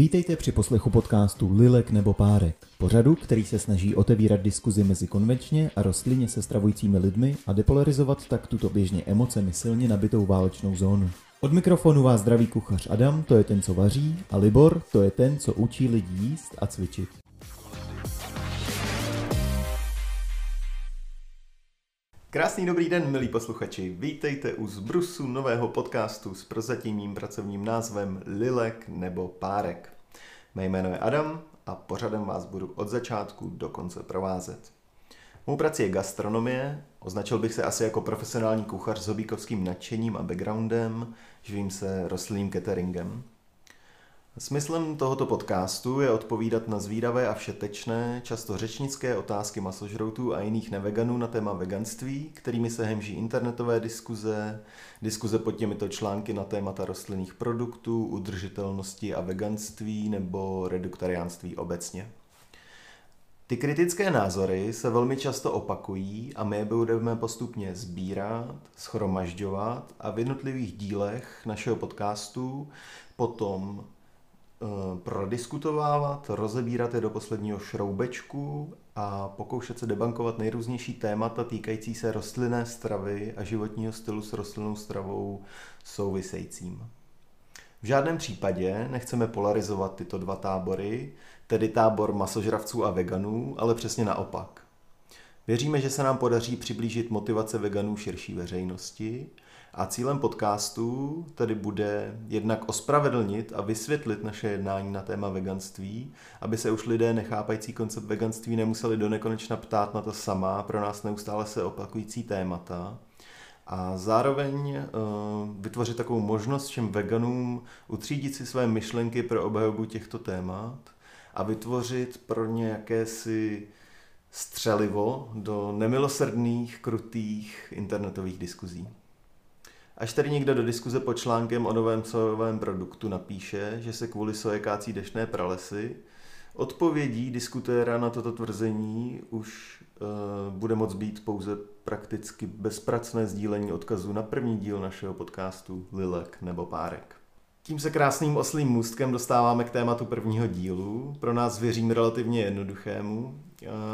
Vítejte při poslechu podcastu Lilek nebo Párek, pořadu, který se snaží otevírat diskuzi mezi konvenčně a rostlině se stravujícími lidmi a depolarizovat tak tuto běžně emocemi silně nabitou válečnou zónu. Od mikrofonu vás zdraví kuchař Adam, to je ten, co vaří, a Libor, to je ten, co učí lidi jíst a cvičit. Krásný dobrý den, milí posluchači. Vítejte u zbrusu nového podcastu s prozatímním pracovním názvem Lilek nebo Párek. Mé jméno je Adam a pořadem vás budu od začátku do konce provázet. Mou prací je gastronomie, označil bych se asi jako profesionální kuchař s hobíkovským nadšením a backgroundem, živím se rostlinným cateringem. Smyslem tohoto podcastu je odpovídat na zvídavé a všetečné, často řečnické otázky masožroutů a jiných neveganů na téma veganství, kterými se hemží internetové diskuze, diskuze pod těmito články na témata rostlinných produktů, udržitelnosti a veganství nebo reduktariánství obecně. Ty kritické názory se velmi často opakují a my je budeme postupně sbírat, schromažďovat a v jednotlivých dílech našeho podcastu potom prodiskutovávat, rozebírat je do posledního šroubečku a pokoušet se debankovat nejrůznější témata týkající se rostlinné stravy a životního stylu s rostlinnou stravou souvisejícím. V žádném případě nechceme polarizovat tyto dva tábory, tedy tábor masožravců a veganů, ale přesně naopak. Věříme, že se nám podaří přiblížit motivace veganů širší veřejnosti a cílem podcastu tedy bude jednak ospravedlnit a vysvětlit naše jednání na téma veganství, aby se už lidé nechápající koncept veganství nemuseli do nekonečna ptát na to sama, pro nás neustále se opakující témata. A zároveň uh, vytvořit takovou možnost všem veganům utřídit si své myšlenky pro obhajobu těchto témat a vytvořit pro ně jakési střelivo do nemilosrdných, krutých internetových diskuzí. Až tady někdo do diskuze pod článkem o novém sojovém produktu napíše, že se kvůli soje kácí dešné pralesy, odpovědí diskutéra na toto tvrzení už uh, bude moct být pouze prakticky bezpracné sdílení odkazu na první díl našeho podcastu Lilek nebo Párek. Tím se krásným oslým můstkem dostáváme k tématu prvního dílu, pro nás věřím relativně jednoduchému,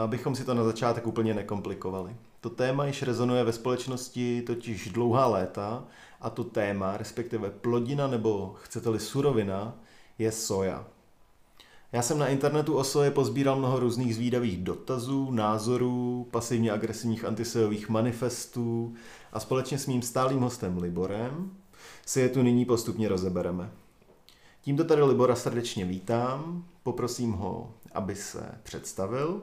abychom si to na začátek úplně nekomplikovali. To téma již rezonuje ve společnosti totiž dlouhá léta a to téma, respektive plodina nebo chcete-li surovina, je soja. Já jsem na internetu o soje pozbíral mnoho různých zvídavých dotazů, názorů, pasivně agresivních antisojových manifestů a společně s mým stálým hostem Liborem si je tu nyní postupně rozebereme. Tímto tady Libora srdečně vítám, poprosím ho, aby se představil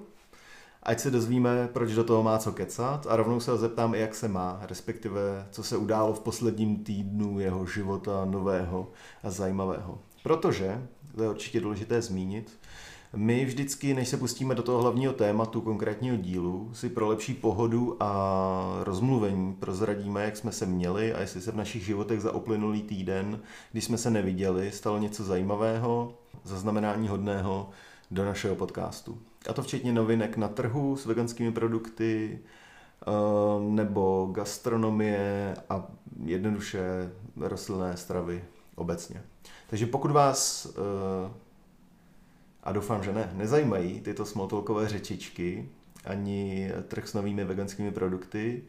ať se dozvíme, proč do toho má co kecat a rovnou se ho zeptám jak se má, respektive co se událo v posledním týdnu jeho života nového a zajímavého. Protože, to je určitě důležité zmínit, my vždycky, než se pustíme do toho hlavního tématu konkrétního dílu, si pro lepší pohodu a rozmluvení prozradíme, jak jsme se měli a jestli se v našich životech za uplynulý týden, když jsme se neviděli, stalo něco zajímavého, zaznamenání hodného do našeho podcastu. A to včetně novinek na trhu s veganskými produkty, eh, nebo gastronomie a jednoduše rostlinné stravy obecně. Takže pokud vás, eh, a doufám, že ne, nezajímají tyto smalltalkové řečičky, ani trh s novými veganskými produkty,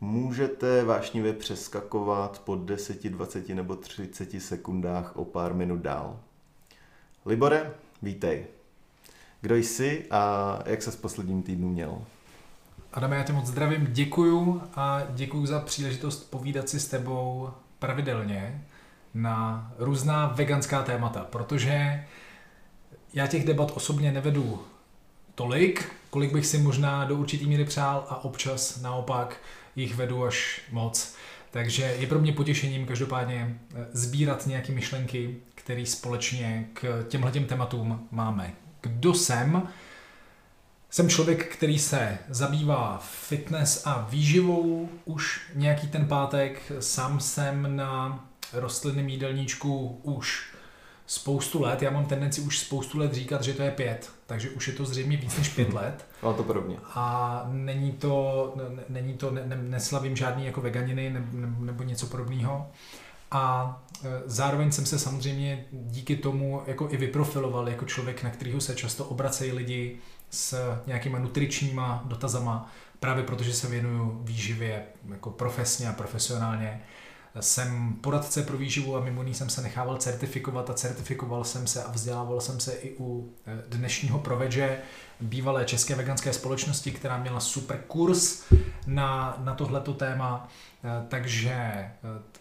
můžete vášnivě přeskakovat po 10, 20 nebo 30 sekundách o pár minut dál. Libore, vítej. Kdo jsi a jak se s posledním týdnu měl? Adame, já tě moc zdravím, děkuju a děkuju za příležitost povídat si s tebou pravidelně na různá veganská témata, protože já těch debat osobně nevedu tolik, kolik bych si možná do určitý míry přál a občas naopak jich vedu až moc. Takže je pro mě potěšením každopádně sbírat nějaké myšlenky, které společně k těmhle tématům máme kdo jsem. Jsem člověk, který se zabývá fitness a výživou už nějaký ten pátek. Sám jsem na rostlinném jídelníčku už spoustu let. Já mám tendenci už spoustu let říkat, že to je pět, takže už je to zřejmě víc než pět let. A to podobně. A není to, není to ne, neslavím žádný jako veganiny nebo, nebo něco podobného. A e, zároveň jsem se samozřejmě díky tomu jako i vyprofiloval jako člověk, na kterého se často obracejí lidi s nějakýma nutričníma dotazama, právě protože se věnuju výživě jako profesně a profesionálně. Jsem poradce pro výživu a mimo jiný jsem se nechával certifikovat a certifikoval jsem se a vzdělával jsem se i u e, dnešního provedže bývalé české veganské společnosti, která měla super kurz na, na tohleto téma. E, takže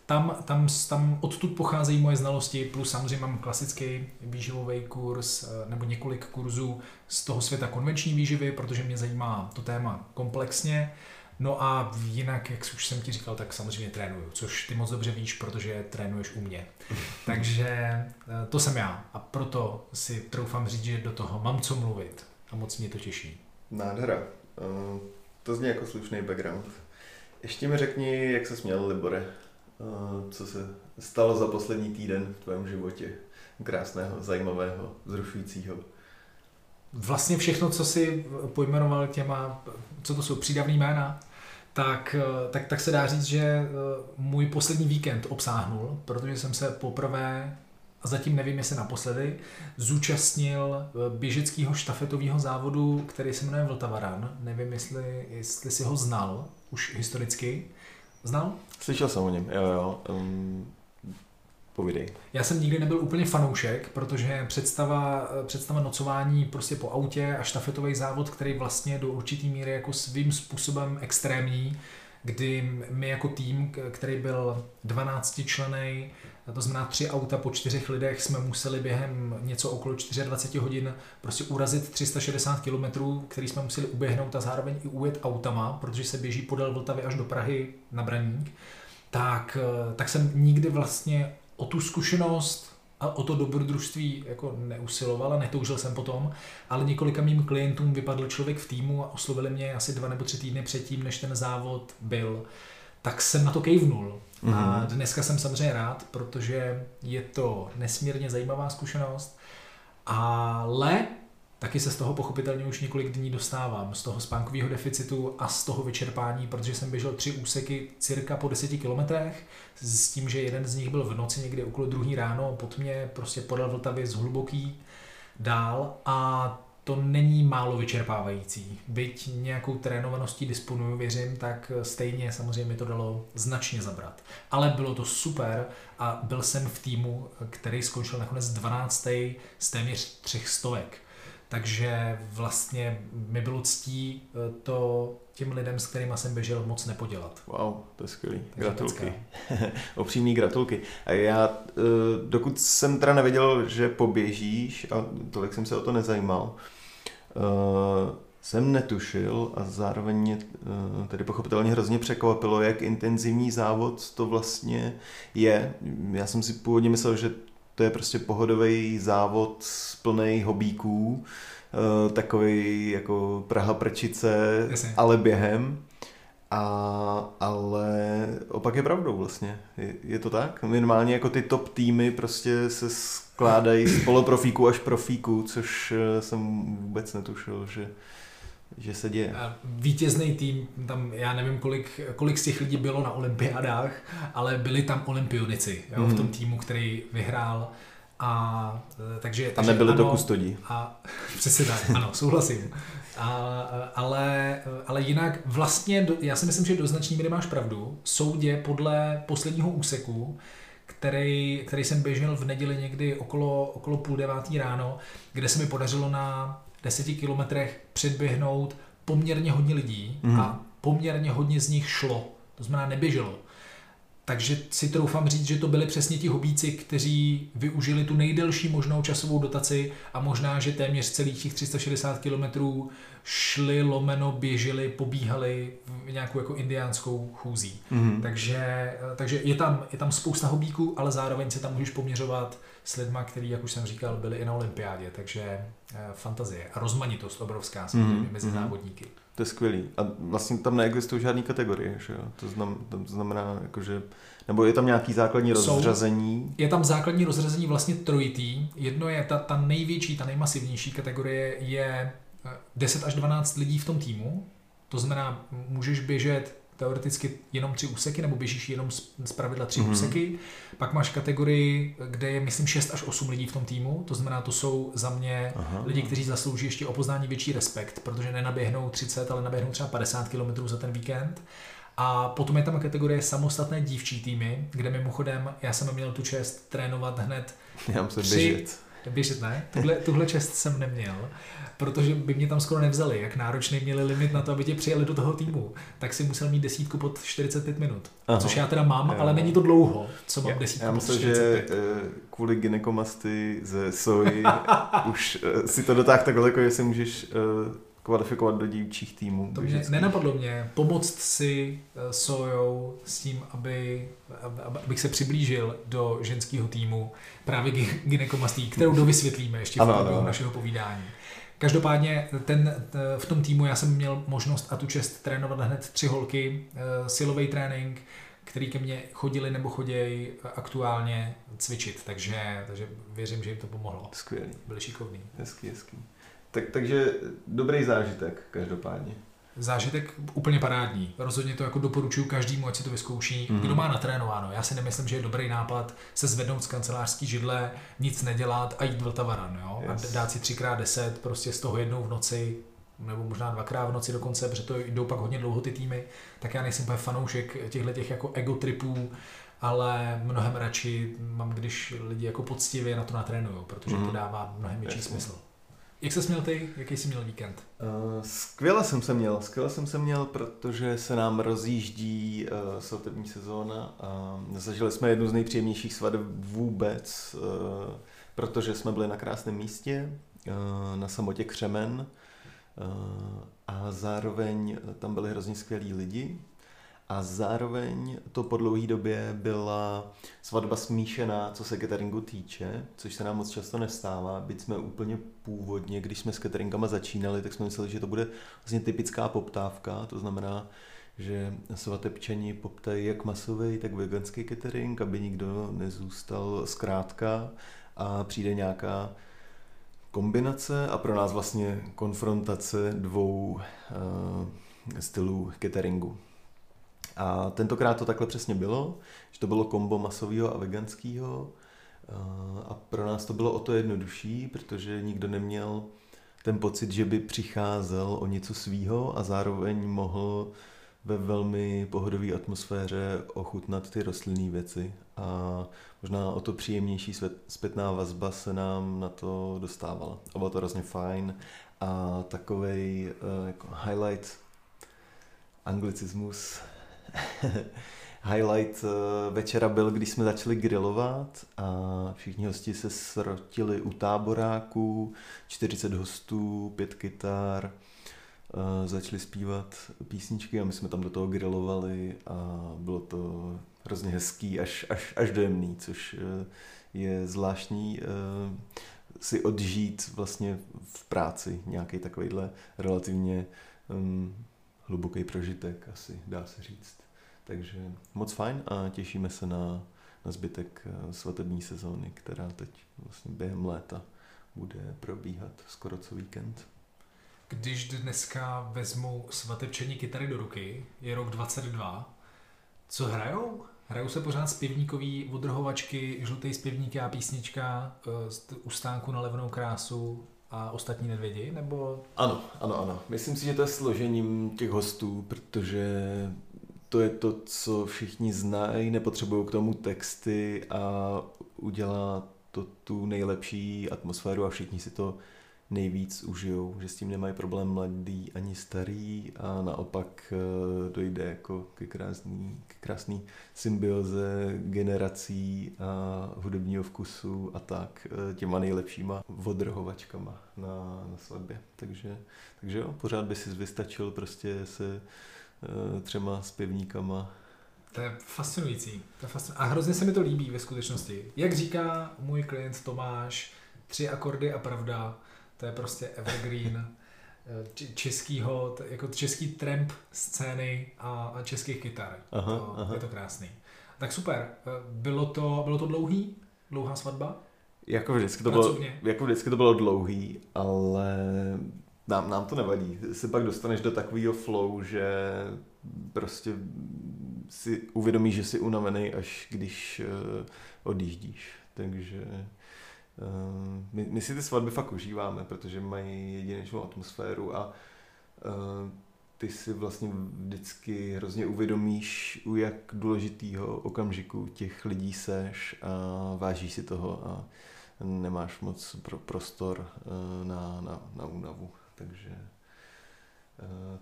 tam, tam, tam odtud pocházejí moje znalosti, plus samozřejmě mám klasický výživový kurz eh, nebo několik kurzů z toho světa konvenční výživy, protože mě zajímá to téma komplexně. No a jinak, jak už jsem ti říkal, tak samozřejmě trénuju, což ty moc dobře víš, protože trénuješ u mě. Takže eh, to jsem já a proto si troufám říct, že do toho mám co mluvit a moc mě to těší. Nádhera. Eh, to zní jako slušný background. Ještě mi řekni, jak se směl Libore co se stalo za poslední týden v tvém životě krásného, zajímavého, zrušujícího. Vlastně všechno, co si pojmenoval těma, co to jsou přídavný jména, tak, tak, tak se dá říct, že eh, můj poslední víkend obsáhnul, protože jsem se poprvé, a zatím nevím, jestli naposledy, zúčastnil eh, běžeckého štafetového závodu, který se jmenuje Vltavaran. Nevím, jestli, jestli si ho znal už historicky. Znal? Slyšel jsem o něm, jo, jo. Um, povídej. Já jsem nikdy nebyl úplně fanoušek, protože představa, představa nocování prostě po autě a štafetový závod, který vlastně do určitý míry jako svým způsobem extrémní, kdy my jako tým, který byl 12 člený, to znamená tři auta po čtyřech lidech, jsme museli během něco okolo 24 hodin prostě urazit 360 km, který jsme museli uběhnout a zároveň i ujet autama, protože se běží podél Vltavy až do Prahy na Braník. Tak, tak jsem nikdy vlastně o tu zkušenost a o to dobrodružství jako neusiloval a netoužil jsem potom, ale několika mým klientům vypadl člověk v týmu a oslovili mě asi dva nebo tři týdny předtím, než ten závod byl. Tak jsem na to kejvnul. Mm-hmm. A mhm. dneska jsem samozřejmě rád, protože je to nesmírně zajímavá zkušenost, ale taky se z toho pochopitelně už několik dní dostávám, z toho spánkového deficitu a z toho vyčerpání, protože jsem běžel tři úseky cirka po deseti kilometrech, s tím, že jeden z nich byl v noci někdy okolo druhý ráno, pod mě prostě podal Vltavy z hluboký dál a to není málo vyčerpávající. Byť nějakou trénovaností disponuju, věřím, tak stejně samozřejmě mi to dalo značně zabrat. Ale bylo to super a byl jsem v týmu, který skončil nakonec 12. z téměř třech stovek. Takže vlastně mi bylo ctí eh, to těm lidem, s kterými jsem běžel, moc nepodělat. Wow, to je skvělý. Gratulky. Opřímný gratulky. A já, eh, dokud jsem teda nevěděl, že poběžíš, a tolik jsem se o to nezajímal, eh, jsem netušil a zároveň mě tedy pochopitelně hrozně překvapilo, jak intenzivní závod to vlastně je. Já jsem si původně myslel, že to je prostě pohodový závod plný hobíků, eh, takový jako Praha prčice, Jasně. ale během. A, ale opak je pravdou vlastně. Je, je to tak? Minimálně jako ty top týmy prostě se skládají z poloprofíků až profíků, což eh, jsem vůbec netušil, že, že se děje. Vítězný tým, tam já nevím, kolik, kolik z těch lidí bylo na olympiádách, ale byli tam olympionici jo, mm. v tom mhm. týmu, který vyhrál. A, e, takže, a nebyli ano, to kustodí. A, přesně tak, ano, souhlasím. A, ale, ale jinak vlastně, do, já si myslím, že do značný míry máš pravdu. Soudě podle posledního úseku, který, který jsem běžel v neděli někdy okolo, okolo půl devátý ráno, kde se mi podařilo na deseti kilometrech předběhnout poměrně hodně lidí mm. a poměrně hodně z nich šlo. To znamená neběželo. Takže si troufám říct, že to byli přesně ti hobíci, kteří využili tu nejdelší možnou časovou dotaci a možná, že téměř celých těch 360 kilometrů šli lomeno, běželi, pobíhali v nějakou jako indiánskou chůzí. Mm-hmm. Takže, takže je, tam, je tam spousta hobíků, ale zároveň se tam můžeš poměřovat s lidma, kteří, jak už jsem říkal, byli i na olympiádě, takže eh, fantazie a rozmanitost obrovská mm-hmm. mezi závodníky. To je skvělý. A vlastně tam neexistují žádné kategorie, že jo? To, znam, to znamená, jakože, nebo je tam nějaký základní rozřazení? Jsou, je tam základní rozřazení vlastně trojitý. Jedno je ta, ta největší, ta nejmasivnější kategorie je 10 eh, až 12 lidí v tom týmu. To znamená, můžeš běžet teoreticky jenom tři úseky, nebo běžíš jenom z, pravidla tři mm-hmm. Mhm. úseky. Pak máš kategorii, kde je, myslím, 6 až 8 lidí v tom týmu. To znamená, to jsou za mě Aha. lidi, kteří zaslouží ještě o poznání větší respekt, protože nenaběhnou 30, ale naběhnou třeba 50 km za ten víkend. A potom je tam kategorie samostatné dívčí týmy, kde mimochodem já jsem měl tu čest trénovat hned Já se Při- běžet. Běžet ne, tuhle, tuhle čest jsem neměl, protože by mě tam skoro nevzali, jak náročný měli limit na to, aby tě přijali do toho týmu, tak si musel mít desítku pod 45 minut, Aha. což já teda mám, Jo. ale není to dlouho, co mám desítku Já pod myslím, 45. že eh, kvůli ginekomasty ze soji už eh, si to dotáh tak daleko, že se můžeš eh, kvalifikovat do dívčích týmů. To mě nenapadlo mě pomoct si eh, sojou s tím, aby, aby- abych se přiblížil do ženského týmu právě gy- gynekomastí, kterou dovysvětlíme ještě v Ano, průběhu našeho povídání. Každopádně ten, t- v tom týmu já jsem měl možnost a tu čest trénovat hned tři holky, eh, silový trénink, který ke mně chodili nebo chodějí aktuálně cvičit, takže, takže věřím, že jim to pomohlo. Skvělý, Byli šikovní. hezký, hezký. Tak, takže dobrý zážitek, každopádně. Zážitek úplně parádní. Rozhodně to jako doporučuji každému, ať si to vyzkouší. Mhm. Mm. Kdo má natrénováno. Já si nemyslím, že je dobrý nápad se zvednout z kancelářský židle, nic nedělat a jít Vltavaran, jo? Yes. A dát si třikrát deset, prostě z toho jednou v noci, nebo možná dvakrát v noci dokonce, protože to jdou pak hodně dlouho ty týmy, tak já nejsem úplně fanoušek těchto těch jako ego tripů, ale mnohem radši mám, když lidi jako poctivě na to natrénují, protože Mhm. to dává mnohem větší Jasně. smysl. Jak jsi měl ty? Jaký jsi měl víkend? Uh, skvěle jsem se měl, skvěle jsem se měl, protože se nám rozjíždí uh, svatební sezóna a zažili jsme jednu z nejpříjemnějších svadeb vůbec, uh, protože jsme byli na krásném místě, uh, na samotě Křemen uh, a zároveň tam byli hrozně skvělí lidi a zároveň to po dlouhé době byla svatba smíšená, co se cateringu týče, což se nám moc často nestává, byť jsme úplně původně, když jsme s cateringama začínali, tak jsme mysleli, že to bude vlastně typická poptávka, to znamená, že svatebčani poptají jak masový, tak veganský catering, aby nikdo nezůstal zkrátka a přijde nějaká kombinace a pro nás vlastně konfrontace dvou uh, stylů cateringu. A tentokrát to takhle přesně bylo, že to bylo kombo masového a veganského. A pro nás to bylo o to jednodušší, protože nikdo neměl ten pocit, že by přicházel o něco svýho a zároveň mohl ve velmi pohodové atmosféře ochutnat ty rostlinné věci. A možná o to příjemnější zpětná vazba se nám na to dostávala. A bylo to hrozně fajn. A takovej uh, jako highlight anglicismus Highlight eh, večera byl, když jsme začali grilovat a všichni hosti se srotili u táboráků, 40 hostů, pět kytar, eh, začali zpívat písničky a my jsme tam do toho grilovali a bylo to hrozně hezký, až, až, až dojemný, což eh, je zvláštní si odžít vlastně v práci nějaký takovýhle relativně um, hluboký prožitek, asi dá se říct. Takže moc fajn a těšíme se na, na zbytek eh, svatební sezóny, která teď vlastně během léta bude probíhat skoro co víkend. Když dneska vezmu svatebčení kytary do ruky, je rok 22, co hrajou? Hrajou se pořád zpěvníkový odrhovačky, žlutý zpěvník a písnička eh, z- u stánku na levnou krásu a ostatní nedvědi, nebo Ano, ano, ano. Myslím si, že to je složením těch hostů, protože to je to, co všichni znají, nepotřebují k tomu texty a udělá to tu nejlepší atmosféru a všichni si to nejvíc užijou, že s tím nemají problém mladý ani starý a naopak eh, dojde jako ke krásný, ke krásný symbioze generací a hudebního vkusu a tak eh, těma nejlepšíma odrhovačkama na, na svatbě. Takže, takže jo, pořád by si vystačil prostě se třema zpěvníkama To je fascinující. To je fascin... A hrozně se mi to líbí ve skutečnosti. Jak říká můj klient Tomáš, tři akordy a pravda, to je prostě evergreen eh, českýho, jako český tramp scény a, a českých kytar. Aha, to, aha. Je to krásný. Tak super. Eh, Bylo to, bylo to dlouhý? Dlouhá svatba? Jako vždycky, to bylo, Pracovně. jako vždycky to bylo dlouhý, ale nám, nám to nevadí. Se pak dostaneš do takového flow, že prostě si uvědomíš, že jsi unavený, až když uh, odjíždíš. Takže uh, my, my si ty svatby fakt užíváme, protože mají jedinečnou atmosféru a uh, ty si vlastně vždycky hrozně uvědomíš, u jak důležitýho okamžiku těch lidí seš a vážíš si toho a nemáš moc pro prostor na, na, na únavu. Takže,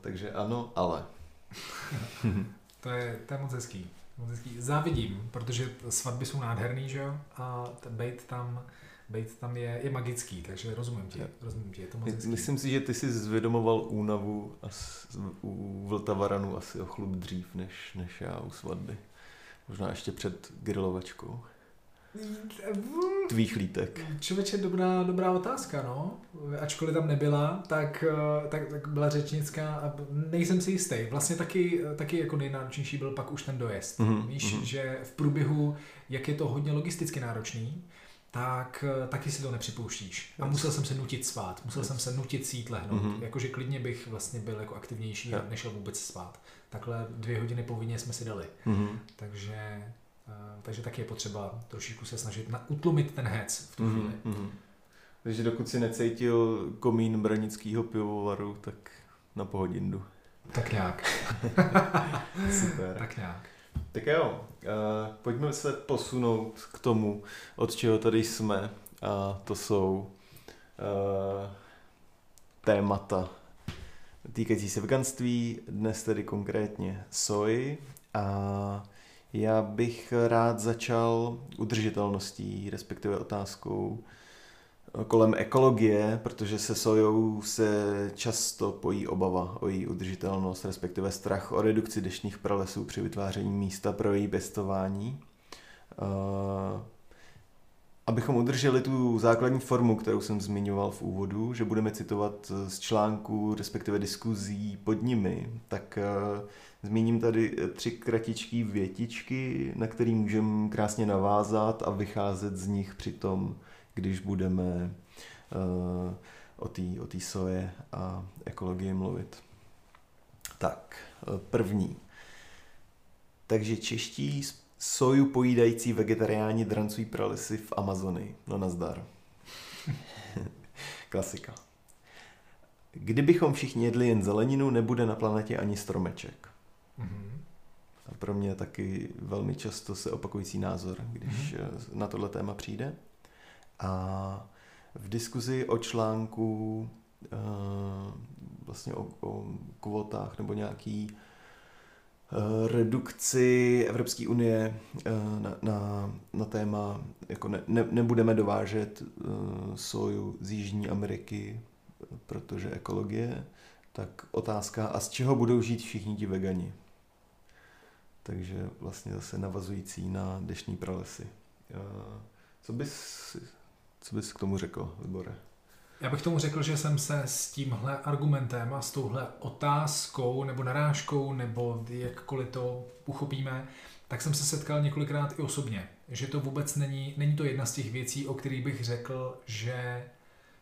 takže ano, ale. to, je, to je moc hezký. Moc hezký. Závidím, protože svatby jsou nádherný, že jo? A bejt tam, bejt tam je, je magický, takže rozumím ti, rozumím ti, je to moc hezký. Myslím si, že ty jsi zvědomoval únavu a u Vltavaranu asi o chlup dřív, než, než já u svatby. Možná ještě před grilovačkou. Tvých lítek. Člověče, dobrá, dobrá otázka, no. Ačkoliv tam nebyla, tak, eh, tak, tak byla řečnická a nejsem si jistý. Vlastně taky, taky jako nejnáročnější byl pak už ten dojezd. Mm-hmm. Víš, mm-hmm. že v průběhu, jak je to hodně logisticky náročný, tak eh, taky si to nepřipouštíš. A musel jsem se nutit spát, musel jsem se nutit sít lehnout. Mm-hmm. Jakože klidně bych vlastně byl jako aktivnější a nešel vůbec spát. Takhle dvě hodiny povinně jsme si dali. Mm-hmm. Takže Eh, takže taky je potřeba trošičku se snažit na, utlumit ten hec v tu mm-hmm. chvíli. Mm-hmm. Takže dokud si necítil komín branického pivovaru, tak na pohodindu. Tak nějak. Super. Tak nějak. Tak jo, uh, pojďme se posunout k tomu, od čeho tady jsme. A to jsou uh, témata týkající se veganství, dnes tedy konkrétně soji. A já bych rád začal udržitelností, respektive otázkou eh, kolem ekologie, protože se sojou se často pojí obava o její udržitelnost, respektive strach o redukci deštných pralesů při vytváření místa pro její pěstování. Eh, abychom udrželi tu základní formu, kterou jsem zmiňoval v úvodu, že budeme citovat z článků, respektive diskuzí pod nimi, tak eh, Zmíním tady eh, tři kratičké větičky, na které můžeme krásně navázat a vycházet z nich při tom, když budeme o té o tý soje a ekologii mluvit. Tak, eh, první. Takže čeští soju pojídající vegetariáni drancují pralesy v Amazonii. No nazdar. Klasika. Kdybychom všichni jedli jen zeleninu, nebude na planetě ani stromeček. Mm-hmm. A pro mě taky velmi často se opakující názor, když mm-hmm. na tohle téma přijde. A v diskuzi o článku uh, vlastně o, o kvotách nebo nějaký redukci Evropské unie uh, na, na, na téma, jako ne, ne, nebudeme dovážet uh, soju z Jižní Ameriky, protože ekologie, tak otázka, a z čeho budou žít všichni ti vegani? takže vlastně zase navazující na dešní pralesy. Co bys, co bys k tomu řekl, Libore? Já bych tomu řekl, že jsem se s tímhle argumentem a s touhle otázkou nebo narážkou, nebo jakkoliv to uchopíme, tak jsem se setkal několikrát i osobně. Že to vůbec není, není to jedna z těch věcí, o kterých bych řekl, že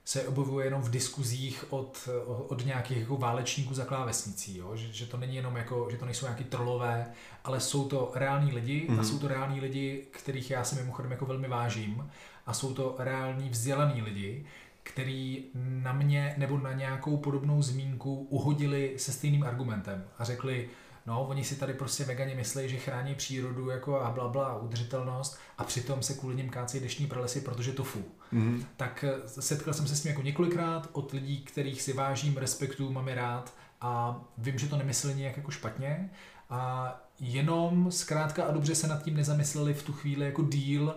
se objevuje jenom v diskuzích od, od nějakých jako válečníků za klávesnicí, jo? Že, že, to není jenom jako, že to nejsou nějaký trolové, ale jsou to reální lidi mm-hmm. a mhm. jsou to reální lidi, kterých já si mimochodem jako velmi vážím a jsou to reální vzdělaný lidi, který na mě nebo na nějakou podobnou zmínku uhodili se stejným argumentem a řekli, No, oni si tady prostě vegani myslí, že chrání přírodu jako a bla, bla udržitelnost a přitom se kvůli ním kácejí deštní pralesy, protože to fu. Mm-hmm. Tak eh, setkal jsem se s tím jako několikrát od lidí, kterých si vážím, respektu, mám je rád a vím, že to nemysleli nějak jako špatně a jenom zkrátka a dobře se nad tím nezamysleli v tu chvíli jako díl,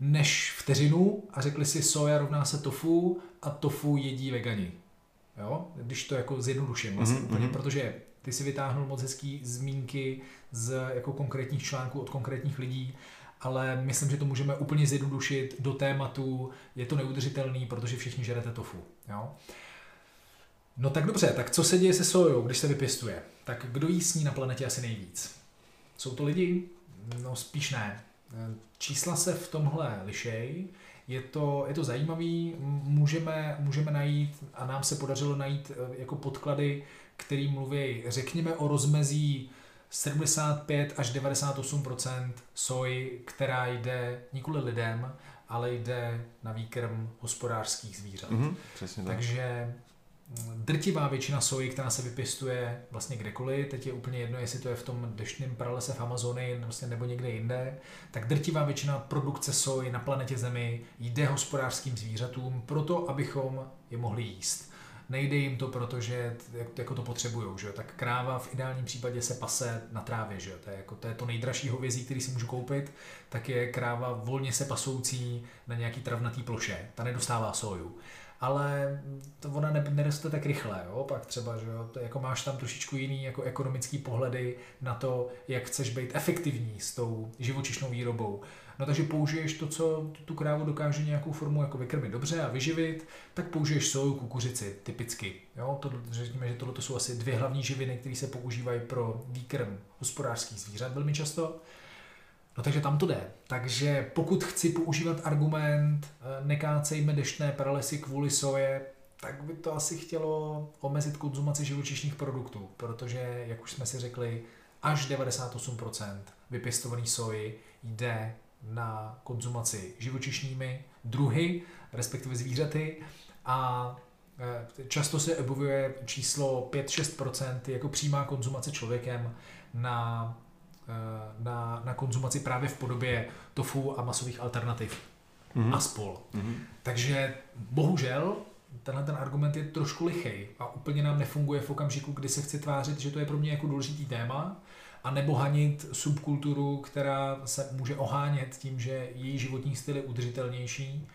než vteřinu a řekli si soja rovná se tofu a tofu jedí vegani. Jo? Když to jako zjednoduším vlastně mm-hmm. úplně, protože ty si vytáhnul moc hezký zmínky z jako konkrétních článků od konkrétních lidí, ale myslím, že to můžeme úplně zjednodušit do tématu, je to neudržitelný, protože všichni žerete tofu. Jo? No tak dobře, tak co se děje se sojou, když se vypěstuje? Tak kdo jí sní na planetě asi nejvíc? Jsou to lidi? No spíš ne. Čísla se v tomhle lišej. Je to, je to zajímavý, můžeme, můžeme najít, a nám se podařilo najít eh, jako podklady, který mluví, řekněme, o rozmezí 75 až 98% soji, která jde nikoli lidem, ale jde na výkrm hospodářských zvířat. Mm-hmm, přesně tak. Takže drtivá většina soji, která se vypěstuje vlastně kdekoliv, teď je úplně jedno, jestli to je v tom deštném pralese v Amazonii vlastně nebo někde jinde, tak drtivá většina produkce soji na planetě Zemi jde hospodářským zvířatům proto, abychom je mohli jíst. Nejde jim to, protože jako to potřebují, že Tak kráva v ideálním případě se pase na trávě, že To je, jako, to, je to nejdražší hovězí, který si můžu koupit, tak je kráva volně se pasoucí na nějaký travnatý ploše. Ta nedostává soju ale to ona ne, neroste tak rychle, jo? pak třeba, že jo? To, jako máš tam trošičku jiný jako ekonomický pohledy na to, jak chceš být efektivní s tou živočišnou výrobou. No takže použiješ to, co tu krávu dokáže nějakou formu jako vykrmit dobře a vyživit, tak použiješ soju, kukuřici, typicky. Jo? To, řekněme, že tohle jsou asi dvě hlavní živiny, které se používají pro výkrm hospodářských zvířat velmi často. No takže tam to jde. Takže pokud chci používat argument eh, nekácejme deštné pralesy kvůli soje, tak by to asi chtělo omezit konzumaci živočišných produktů, protože, jak už jsme si řekli, až 98% vypěstované soji jde na konzumaci živočišnými druhy, respektive zvířaty a e, často se objevuje číslo 5-6% jako přímá konzumace člověkem na, na, na konzumaci právě v podobě tofu a masových alternativ mm-hmm. a spol. Mm-hmm. Takže bohužel tenhle ten argument je trošku lichý a úplně nám nefunguje v okamžiku, kdy se chci tvářit, že to je pro mě jako důležitý téma a nebo hanit subkulturu, která se může ohánět tím, že její životní styl je udržitelnější,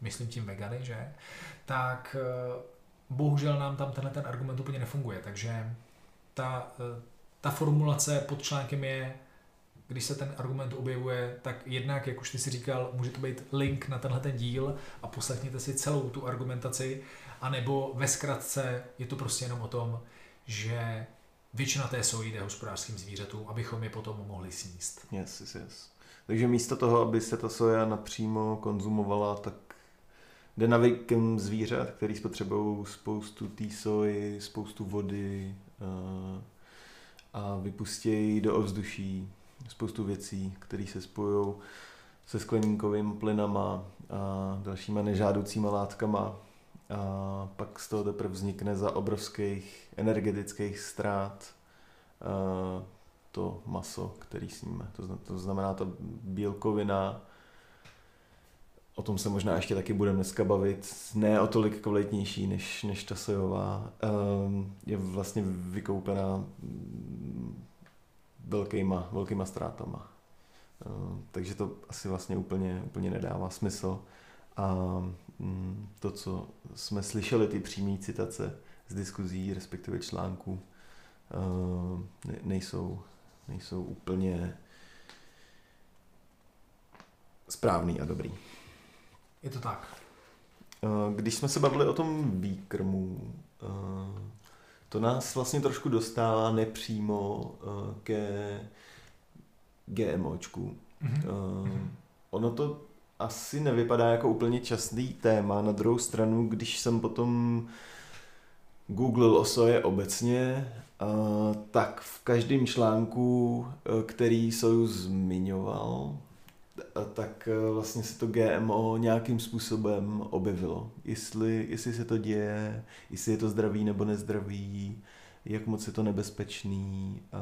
myslím tím vegany, že, tak eh, bohužel nám tam tenhle ten argument úplně nefunguje, takže ta, eh, ta formulace pod článkem je, když se ten argument objevuje, tak jednak, jak už ty si říkal, může to být link na tenhle ten díl a poslechněte si celou tu argumentaci, anebo ve zkratce je to prostě jenom o tom, že většina té soji jde hospodářským zvířatům, abychom je potom mohli sníst. Yes, yes, yes. Takže místo toho, aby se ta soja napřímo konzumovala, tak jde na zvířat, který spotřebují spoustu té soji, spoustu vody uh, a vypustějí do ovzduší spoustu věcí, které se spojují se skleníkovými plynama a dalšíma nežádoucíma látkama a pak z toho teprve vznikne za obrovských energetických ztrát to maso, který sníme. To znamená ta bílkovina, o tom se možná ještě taky budeme dneska bavit, ne o tolik kvalitnější než, než ta sojová, je vlastně vykoupená velkýma, velkýma ztrátama. Takže to asi vlastně úplně, úplně nedává smysl. A mm, to, co jsme slyšeli, ty přímé citace z diskuzí, respektive článků, nejsou, nejsou úplně správný a dobrý. Je to tak. Když jsme se bavili o tom výkrmu, to nás vlastně trošku dostává nepřímo ke GMOčku. Mm-hmm. Ono to asi nevypadá jako úplně častý téma. Na druhou stranu, když jsem potom googlil o soje obecně, tak v každém článku, který Soju zmiňoval, tak e, vlastně se to GMO nějakým způsobem objevilo. Jestli, jestli se to děje, jestli je to zdravý nebo nezdravý, jak moc je to nebezpečný a,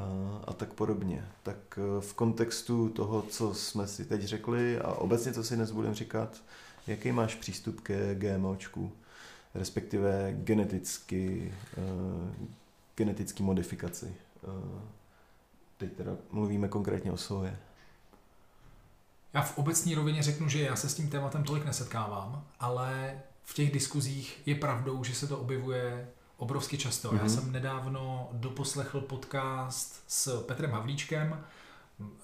a tak podobně. Tak e, v kontextu toho, co jsme si teď řekli a obecně, co si dnes budeme říkat, jaký máš přístup ke GMOčku, respektive geneticky, uh, genetický modifikaci. Uh, teď teda mluvíme konkrétně o soje. Já v obecní rovině řeknu, že já se s tím tématem tolik nesetkávám, ale v těch diskuzích je pravdou, že se to objevuje obrovsky často. Mm-hmm. Já mhm. jsem nedávno doposlechl podcast s Petrem Havlíčkem,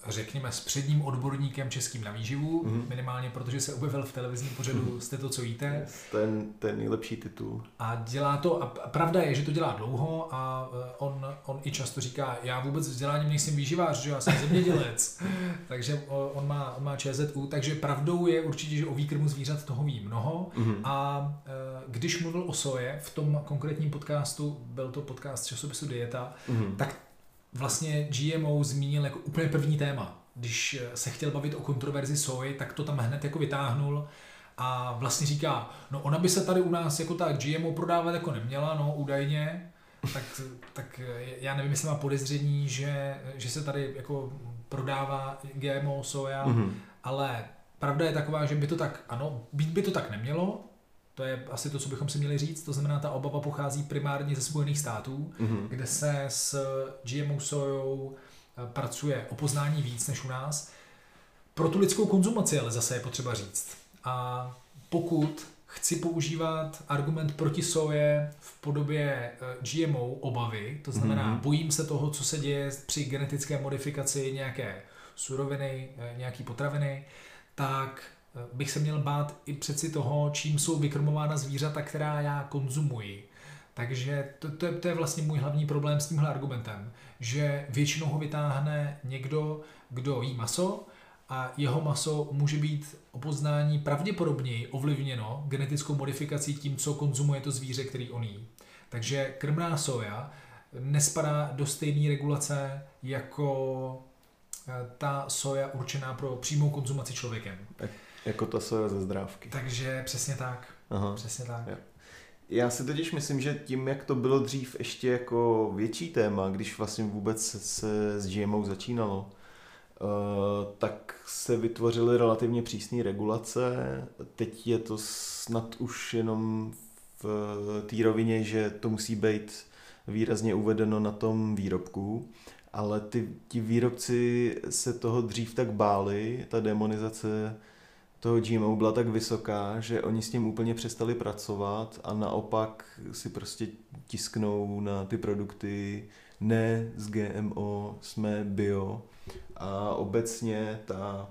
řekněme, s předním odborníkem českým na výživu, mm-hmm. minimálně protože se objevil v televizním pořadu mm-hmm. Jste to, co jíte. Ten, ten nejlepší titul. A dělá to, a pravda je, že to dělá dlouho a e, on, on i často říká, já vůbec vzděláním nejsem výživář, že já jsem zemědělec, takže on má, on má ČZU, takže pravdou je určitě, že o výkrmu zvířat toho ví mnoho mm-hmm. a e, když mluvil o soje v tom konkrétním podcastu, byl to podcast časopisu Dieta, mm-hmm. tak vlastně GMO zmínil jako úplně první téma. Když eh, se chtěl bavit o kontroverzi soji, tak to tam hned jako vytáhnul a vlastně říká, no ona by se tady u nás jako tak GMO prodávat jako neměla, no údajně, tak, tak eh, já nevím, jestli má podezření, že, že se tady jako prodává GMO soja, mm-hmm. ale pravda je taková, že by to tak, ano, být by to tak nemělo, to je asi to, co bychom si měli říct. To znamená, ta obava pochází primárně ze Spojených států, mm-hmm. kde se s GMO sojou eh, pracuje o poznání víc než u nás. Pro tu lidskou konzumaci ale zase je potřeba říct. A pokud chci používat argument proti soje v podobě eh, GMO obavy, to znamená, mm-hmm. bojím se toho, co se děje při genetické modifikaci nějaké suroviny, eh, nějaký potraviny, tak bych se měl bát i přeci toho, čím jsou vykrmována zvířata, která já konzumuji. Takže to, to, je, to je vlastně můj hlavní problém s tímhle argumentem, že většinou ho vytáhne někdo, kdo jí maso a jeho maso může být o poznání pravděpodobněji ovlivněno genetickou modifikací tím, co konzumuje to zvíře, který on jí. Takže krmná soja nespadá do stejné regulace jako eh, ta soja určená pro přímou konzumaci člověkem. Tak jako ta soja ze zdrávky. Takže přesně tak. Aha. Přesně tak. Ja. Já si totiž myslím, že tím, jak to bylo dřív ještě jako větší téma, když vlastně vůbec se s GMO začínalo, uh, tak se vytvořily relativně přísné regulace. Teď je to snad už jenom v té rovině, že to musí být výrazně uvedeno na tom výrobku, ale ty, ti výrobci se toho dřív tak báli, ta demonizace toho GMO byla tak vysoká, že oni s tím úplně přestali pracovat a naopak si prostě tisknou na ty produkty ne z GMO, jsme bio. A obecně ta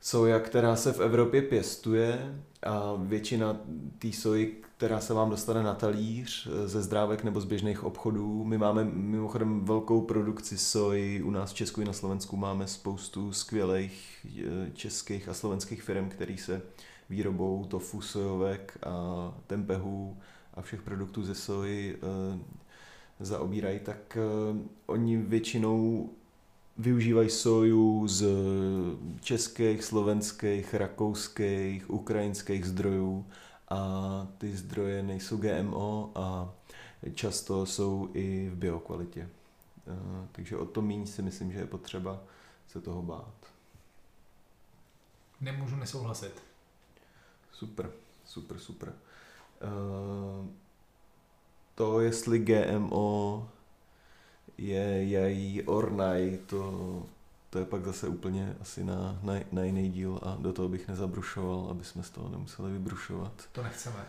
soja, která se v Evropě pěstuje a většina té soji, která se vám dostane na talíř eh, ze zdrávek nebo z běžných obchodů. My máme mimochodem velkou produkci soji, u nás v Česku i na Slovensku. Máme spoustu skvělých eh, českých a slovenských firm, které se výrobou tofu, sojovek a tempehů a všech produktů ze soji eh, zaobírají, tak oni většinou využívají soju z českých, slovenských, rakouských, ukrajinských zdrojů a ty zdroje nejsou GMO a často jsou i v biokvalitě. Takže o to méně si myslím, že je potřeba se toho bát. Nemůžu nesouhlasit. Super, super, super. To, jestli GMO je jají ornaj, to, to je pak zase úplně asi na, na, na jiný díl a do toho bych nezabrušoval, aby jsme z toho nemuseli vybrušovat. To nechceme.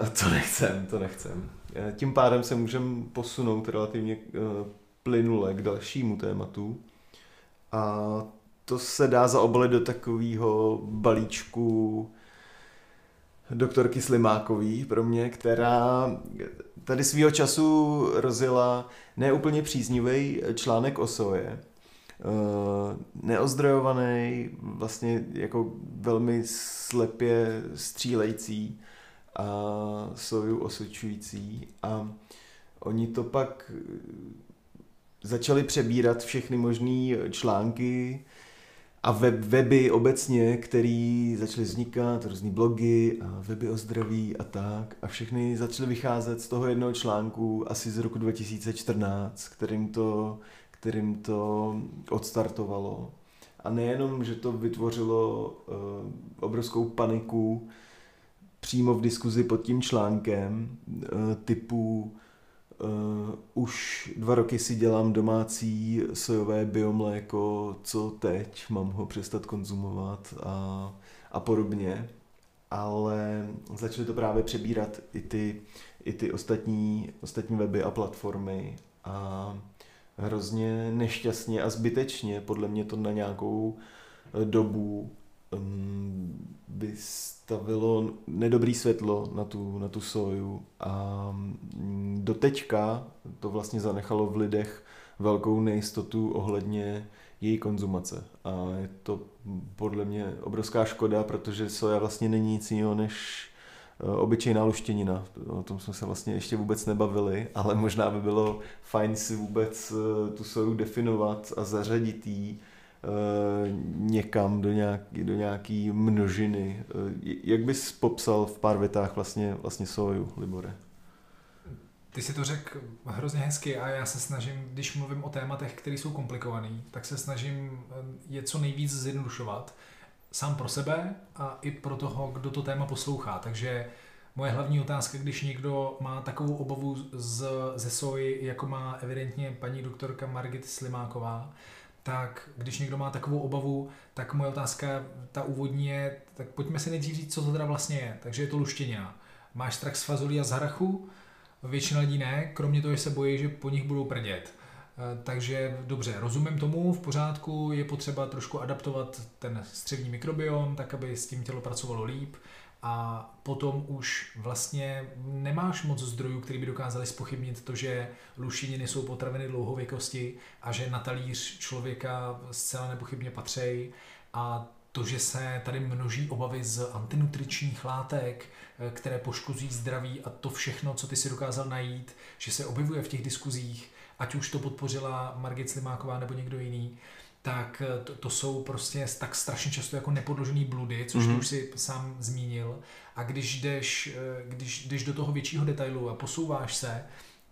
Uh, to nechcem, to nechcem. Uh, tím pádem se můžeme posunout relativně uh, plynule k dalšímu tématu. A to se dá zaobalit do takového balíčku doktorky Slimákový pro mě, která tady svýho času rozjela neúplně příznivý článek o soje, neozdrojovaný, vlastně jako velmi slepě střílející a soju osočující. A oni to pak začali přebírat všechny možné články a web, weby obecně, který začaly vznikat, různý blogy a weby o zdraví a tak. A všechny začaly vycházet z toho jednoho článku asi z roku 2014, kterým to, kterým to odstartovalo. A nejenom, že to vytvořilo uh, obrovskou paniku přímo v diskuzi pod tím článkem uh, typu Uh, už dva roky si dělám domácí sojové biomléko, co teď, mám ho přestat konzumovat a, a podobně. Ale začaly to právě přebírat i ty, i ty ostatní, ostatní weby a platformy a hrozně nešťastně a zbytečně, podle mě to na nějakou eh, dobu um, by stavilo nedobrý světlo na tu, na tu soju a mm, doteďka to vlastně zanechalo v lidech velkou nejistotu ohledně její konzumace. A je to podle mě obrovská škoda, protože soja vlastně není nic jiného než obyčejná luštěnina. O tom jsme se vlastně ještě vůbec nebavili, ale možná by bylo fajn si vůbec eh, tu soju definovat a zařadit ji eh, někam do nějaký, do nějaký množiny. Jak bys popsal v pár větách vlastně, vlastně soju, Libore? Ty si to řekl hrozně hezky a já se snažím, když mluvím o tématech, které jsou komplikované, tak se snažím eh, je co nejvíc zjednodušovat sám pro sebe a i pro toho, kdo to téma poslouchá. Takže moje hlavní otázka, když někdo má takovou obavu z, ze soji, jako má evidentně paní doktorka Margit Slimáková, tak když někdo má takovou obavu, tak moje otázka, ta úvodní je, tak pojďme si nejdřív říct, co to teda vlastně je. Takže je to luštěnina. Máš strach z fazolí a z harachu? Většina lidí ne, kromě toho, že se bojí, že po nich budou prdět. Eh, takže dobře, rozumím tomu, v pořádku, je potřeba trošku adaptovat ten střevní mikrobiom, tak aby s tím tělo pracovalo líp. A potom už vlastně nemáš moc zdrojů, který by dokázali spochybnit to, že lušininy jsou potraviny dlouhověkosti a že na talíř člověka zcela nepochybně patří a to, že se tady množí obavy z antinutričních látek, eh, které poškozují zdraví a to všechno, co ty si dokázal najít, že se objevuje v těch diskuzích, ať už to podpořila Margit Slimáková nebo někdo jiný, tak eh, to, to jsou prostě tak strašně často jako nepodložený bludy, což mm-hmm. ty už si sám zmínil. A když jdeš, eh, když jdeš do toho většího detailu a posouváš se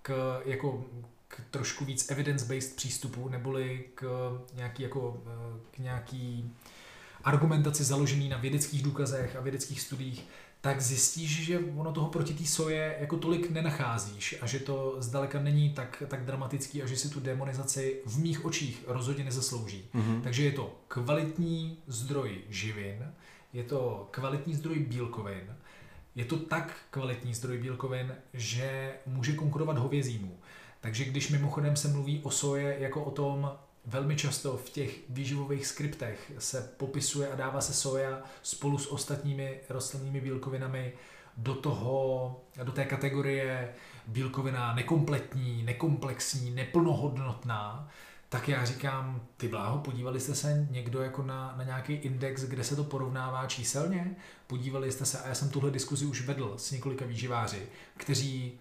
k, jako, k trošku víc evidence-based přístupu, neboli k nějaký, jako, k nějaký argumentaci založený na vědeckých důkazech a vědeckých studiích, tak zjistíš, že ono toho proti té soje jako tolik nenacházíš a že to zdaleka není tak, tak dramatický a že si tu demonizaci v mých očích rozhodně nezaslouží. Mm-hmm. Takže je to kvalitní zdroj živin, je to kvalitní zdroj bílkovin, je to tak kvalitní zdroj bílkovin, že může konkurovat hovězímu. Takže když mimochodem se mluví o soje jako o tom Velmi často v těch výživových skriptech se popisuje a dává se soja spolu s ostatními rostlinnými bílkovinami do, toho, do té kategorie bílkovina nekompletní, nekomplexní, neplnohodnotná, tak já říkám, ty bláho, podívali jste se někdo jako na, na nějaký index, kde se to porovnává číselně? Podívali jste se, a já jsem tuhle diskuzi už vedl s několika výživáři, kteří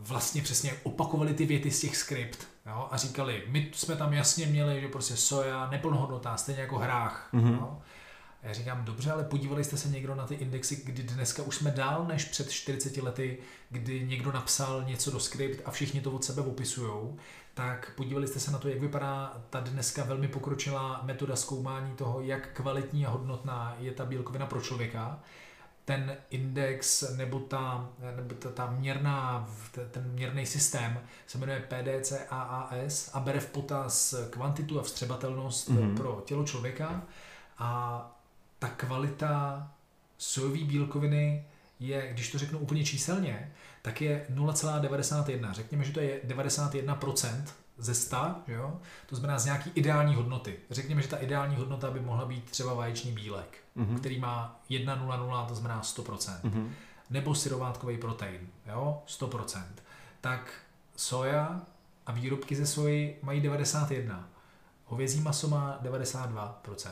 vlastně přesně opakovali ty věty z těch skript jo, a říkali, my jsme tam jasně měli, že prostě soja neplnohodnotná, stejně jako hrách. Mm-hmm. Jo. A já říkám, dobře, ale podívali jste se někdo na ty indexy, kdy dneska už jsme dál než před 40 lety, kdy někdo napsal něco do skript a všichni to od sebe opisujou, tak podívali jste se na to, jak vypadá ta dneska velmi pokročilá metoda zkoumání toho, jak kvalitní a hodnotná je ta bílkovina pro člověka ten index nebo ta, nebo ta, ta měrná, ten měrný systém se jmenuje PDC AAS a bere v potaz kvantitu a vstřebatelnost mm-hmm. pro tělo člověka a ta kvalita sojové bílkoviny je, když to řeknu úplně číselně, tak je 0,91. Řekněme, že to je 91% ze 100, že jo? to znamená z nějaký ideální hodnoty. Řekněme, že ta ideální hodnota by mohla být třeba vaječný bílek, mm-hmm. který má 1,00, to znamená 100%. Mm-hmm. Nebo syrovátkový protein, jo? 100%. Tak soja a výrobky ze soji mají 91. Hovězí maso má 92%.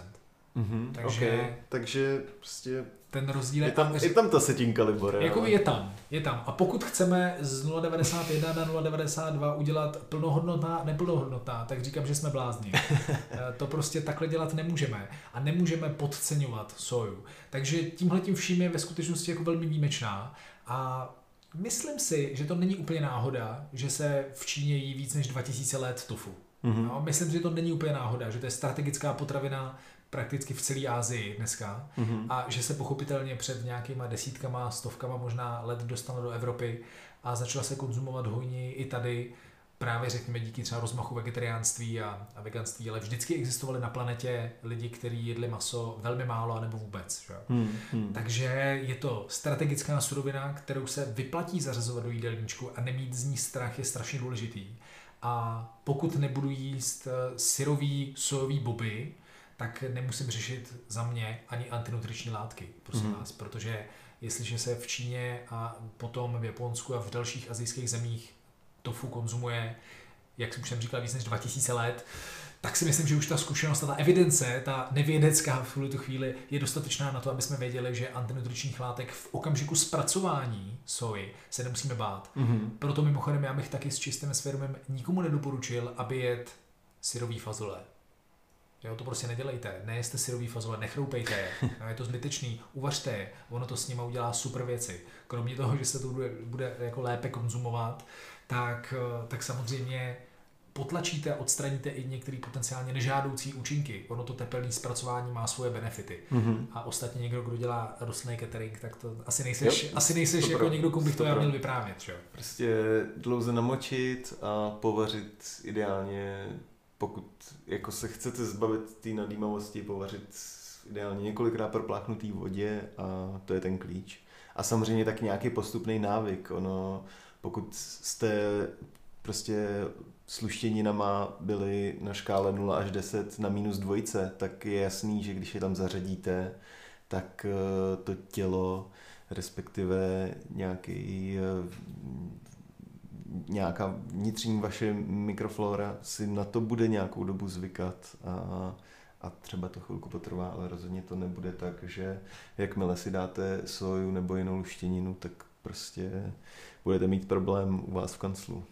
Mm-hmm, Takže, okay. Takže prostě ten rozdíl je tam, je tam ta setinka Libore. Jako je tam, je tam. A pokud chceme z 0,91 na 0,92 udělat plnohodnotná a neplnohodnotná, tak říkám, že jsme blázni. Eh, to prostě takhle dělat nemůžeme. A nemůžeme podceňovat soju. Takže tímhle tím vším je ve skutečnosti jako velmi výjimečná. A myslím si, že to není úplně náhoda, že se v Číně jí víc než 2000 let tofu. Mm-hmm. No, myslím, že to není úplně náhoda, že to je strategická potravina prakticky v celé Asii dneska mm-hmm. a že se pochopitelně před nějakýma desítkama, stovkama možná let dostala do Evropy a začala se konzumovat hojně i tady právě řekněme díky třeba rozmachu vegetariánství a, a veganství, ale vždycky existovali na planetě lidi, kteří jedli maso velmi málo anebo vůbec. Že? Hmm, hmm. Takže je to strategická surovina, kterou se vyplatí zařazovat do jídelníčku a nemít z ní strach je strašně důležitý. A pokud nebudu jíst eh, syrový sojový boby, tak nemusím řešit za mě ani antinutriční látky, prosím mm. vás, protože jestliže se v Číně a potom v Japonsku a v dalších azijských zemích tofu konzumuje, jak už jsem říkal, víc než 2000 let, tak si myslím, že už ta zkušenost a ta evidence, ta nevědecká v tuto chvíli je dostatečná na to, aby jsme věděli, že antinutričních látek v okamžiku zpracování soji se nemusíme bát. Mm-hmm. Proto mimochodem já bych taky s čistým svědomím nikomu nedoporučil, aby jet syrový fazole. Jo, to prostě nedělejte. Nejeste syrový fazole, nechroupejte je. No, je to zbytečný. Uvařte je. Ono to s nimi udělá super věci. Kromě toho, že se to bude, bude jako lépe konzumovat, tak, tak samozřejmě potlačíte a odstraníte i některé potenciálně nežádoucí účinky. Ono to tepelné zpracování má svoje benefity. Mm-hmm. A ostatně někdo, kdo dělá rostlinný catering, tak to asi nejseš, jo, asi nejseš jako někdo, komu bych to já měl vyprávět. Čo? Prostě dlouze namočit a povařit ideálně, pokud jako se chcete zbavit té nadýmavosti, povařit ideálně několikrát propláchnutý vodě a to je ten klíč. A samozřejmě tak nějaký postupný návyk. Ono, pokud jste prostě sluštěninama byly na škále 0 až 10 na minus dvojce, tak je jasný, že když je tam zařadíte, tak eh, to tělo, respektive nějaký eh, nějaká vnitřní vaše mikroflora si na to bude nějakou dobu zvykat a, a třeba to chvilku potrvá, ale rozhodně to nebude tak, že jakmile si dáte soju nebo jinou luštěninu, tak prostě budete mít problém u vás v kanclu.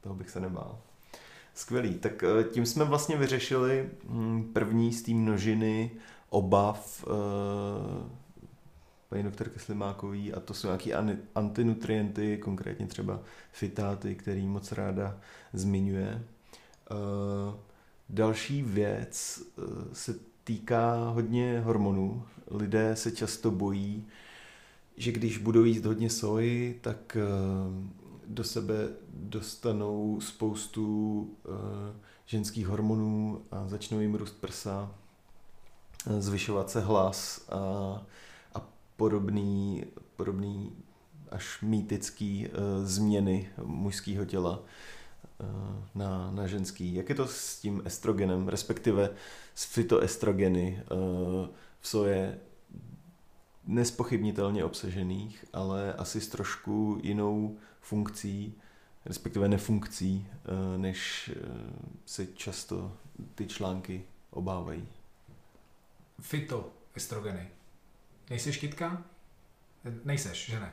Toho bych se nebál. Skvělý. Tak eh, tím jsme vlastně vyřešili hm, první z té množiny obav eh, paní doktorky Slimákový a to jsou nějaké antinutrienty, konkrétně třeba fitáty, který moc ráda zmiňuje. Eh, další věc se týká hodně hormonů. Lidé se často bojí, že když budou jíst hodně soji, tak do sebe dostanou spoustu ženských hormonů a začnou jim růst prsa, zvyšovat se hlas a podobný, podobný až mýtický uh, změny mužského těla uh, na, na ženský. Jak je to s tím estrogenem, respektive s fitoestrogeny uh, v soje nespochybnitelně obsažených, ale asi s trošku jinou funkcí, respektive nefunkcí, než se často ty články obávají. Fitoestrogeny. Nejseš kytka? Nejseš, že ne?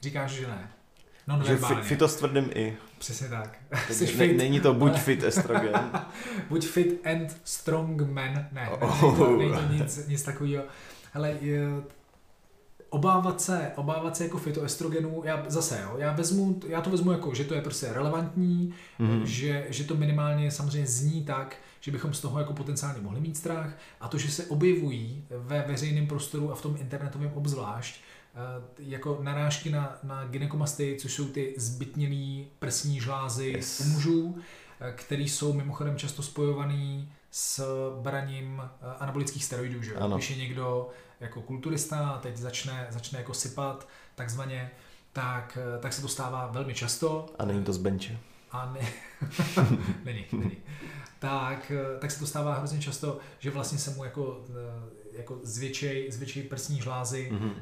Říkáš, že ne. No, že fi, fito s tvrdým i. Přesně tak. Jsi ne, fit. Není to buď fit estrogen. buď fit and strong man. Ne, oh. není to, není to nic, nic takového. Ale obávat se, obávat se jako fitoestrogenů, já zase, jo, já, vezmu, já to vezmu jako, že to je prostě relevantní, mm-hmm. že, že to minimálně samozřejmě zní tak, že bychom z toho jako potenciálně mohli mít strach a to, že se objevují ve veřejném prostoru a v tom internetovém obzvlášť, eh, jako narážky na, na gynekomasty, což jsou ty zbytnělý prsní žlázy yes. u mužů, eh, který jsou mimochodem často spojovaný s braním eh, anabolických steroidů, že jo? Když je někdo jako kulturista a teď začne, začne jako sypat takzvaně, tak, tak se to stává velmi často. A není to z benče. A ne, není, není. Tak, eh, tak se to stává hrozně často, že vlastně se mu jako jako zvětšej, zvětšej prsní žlázy, mm-hmm.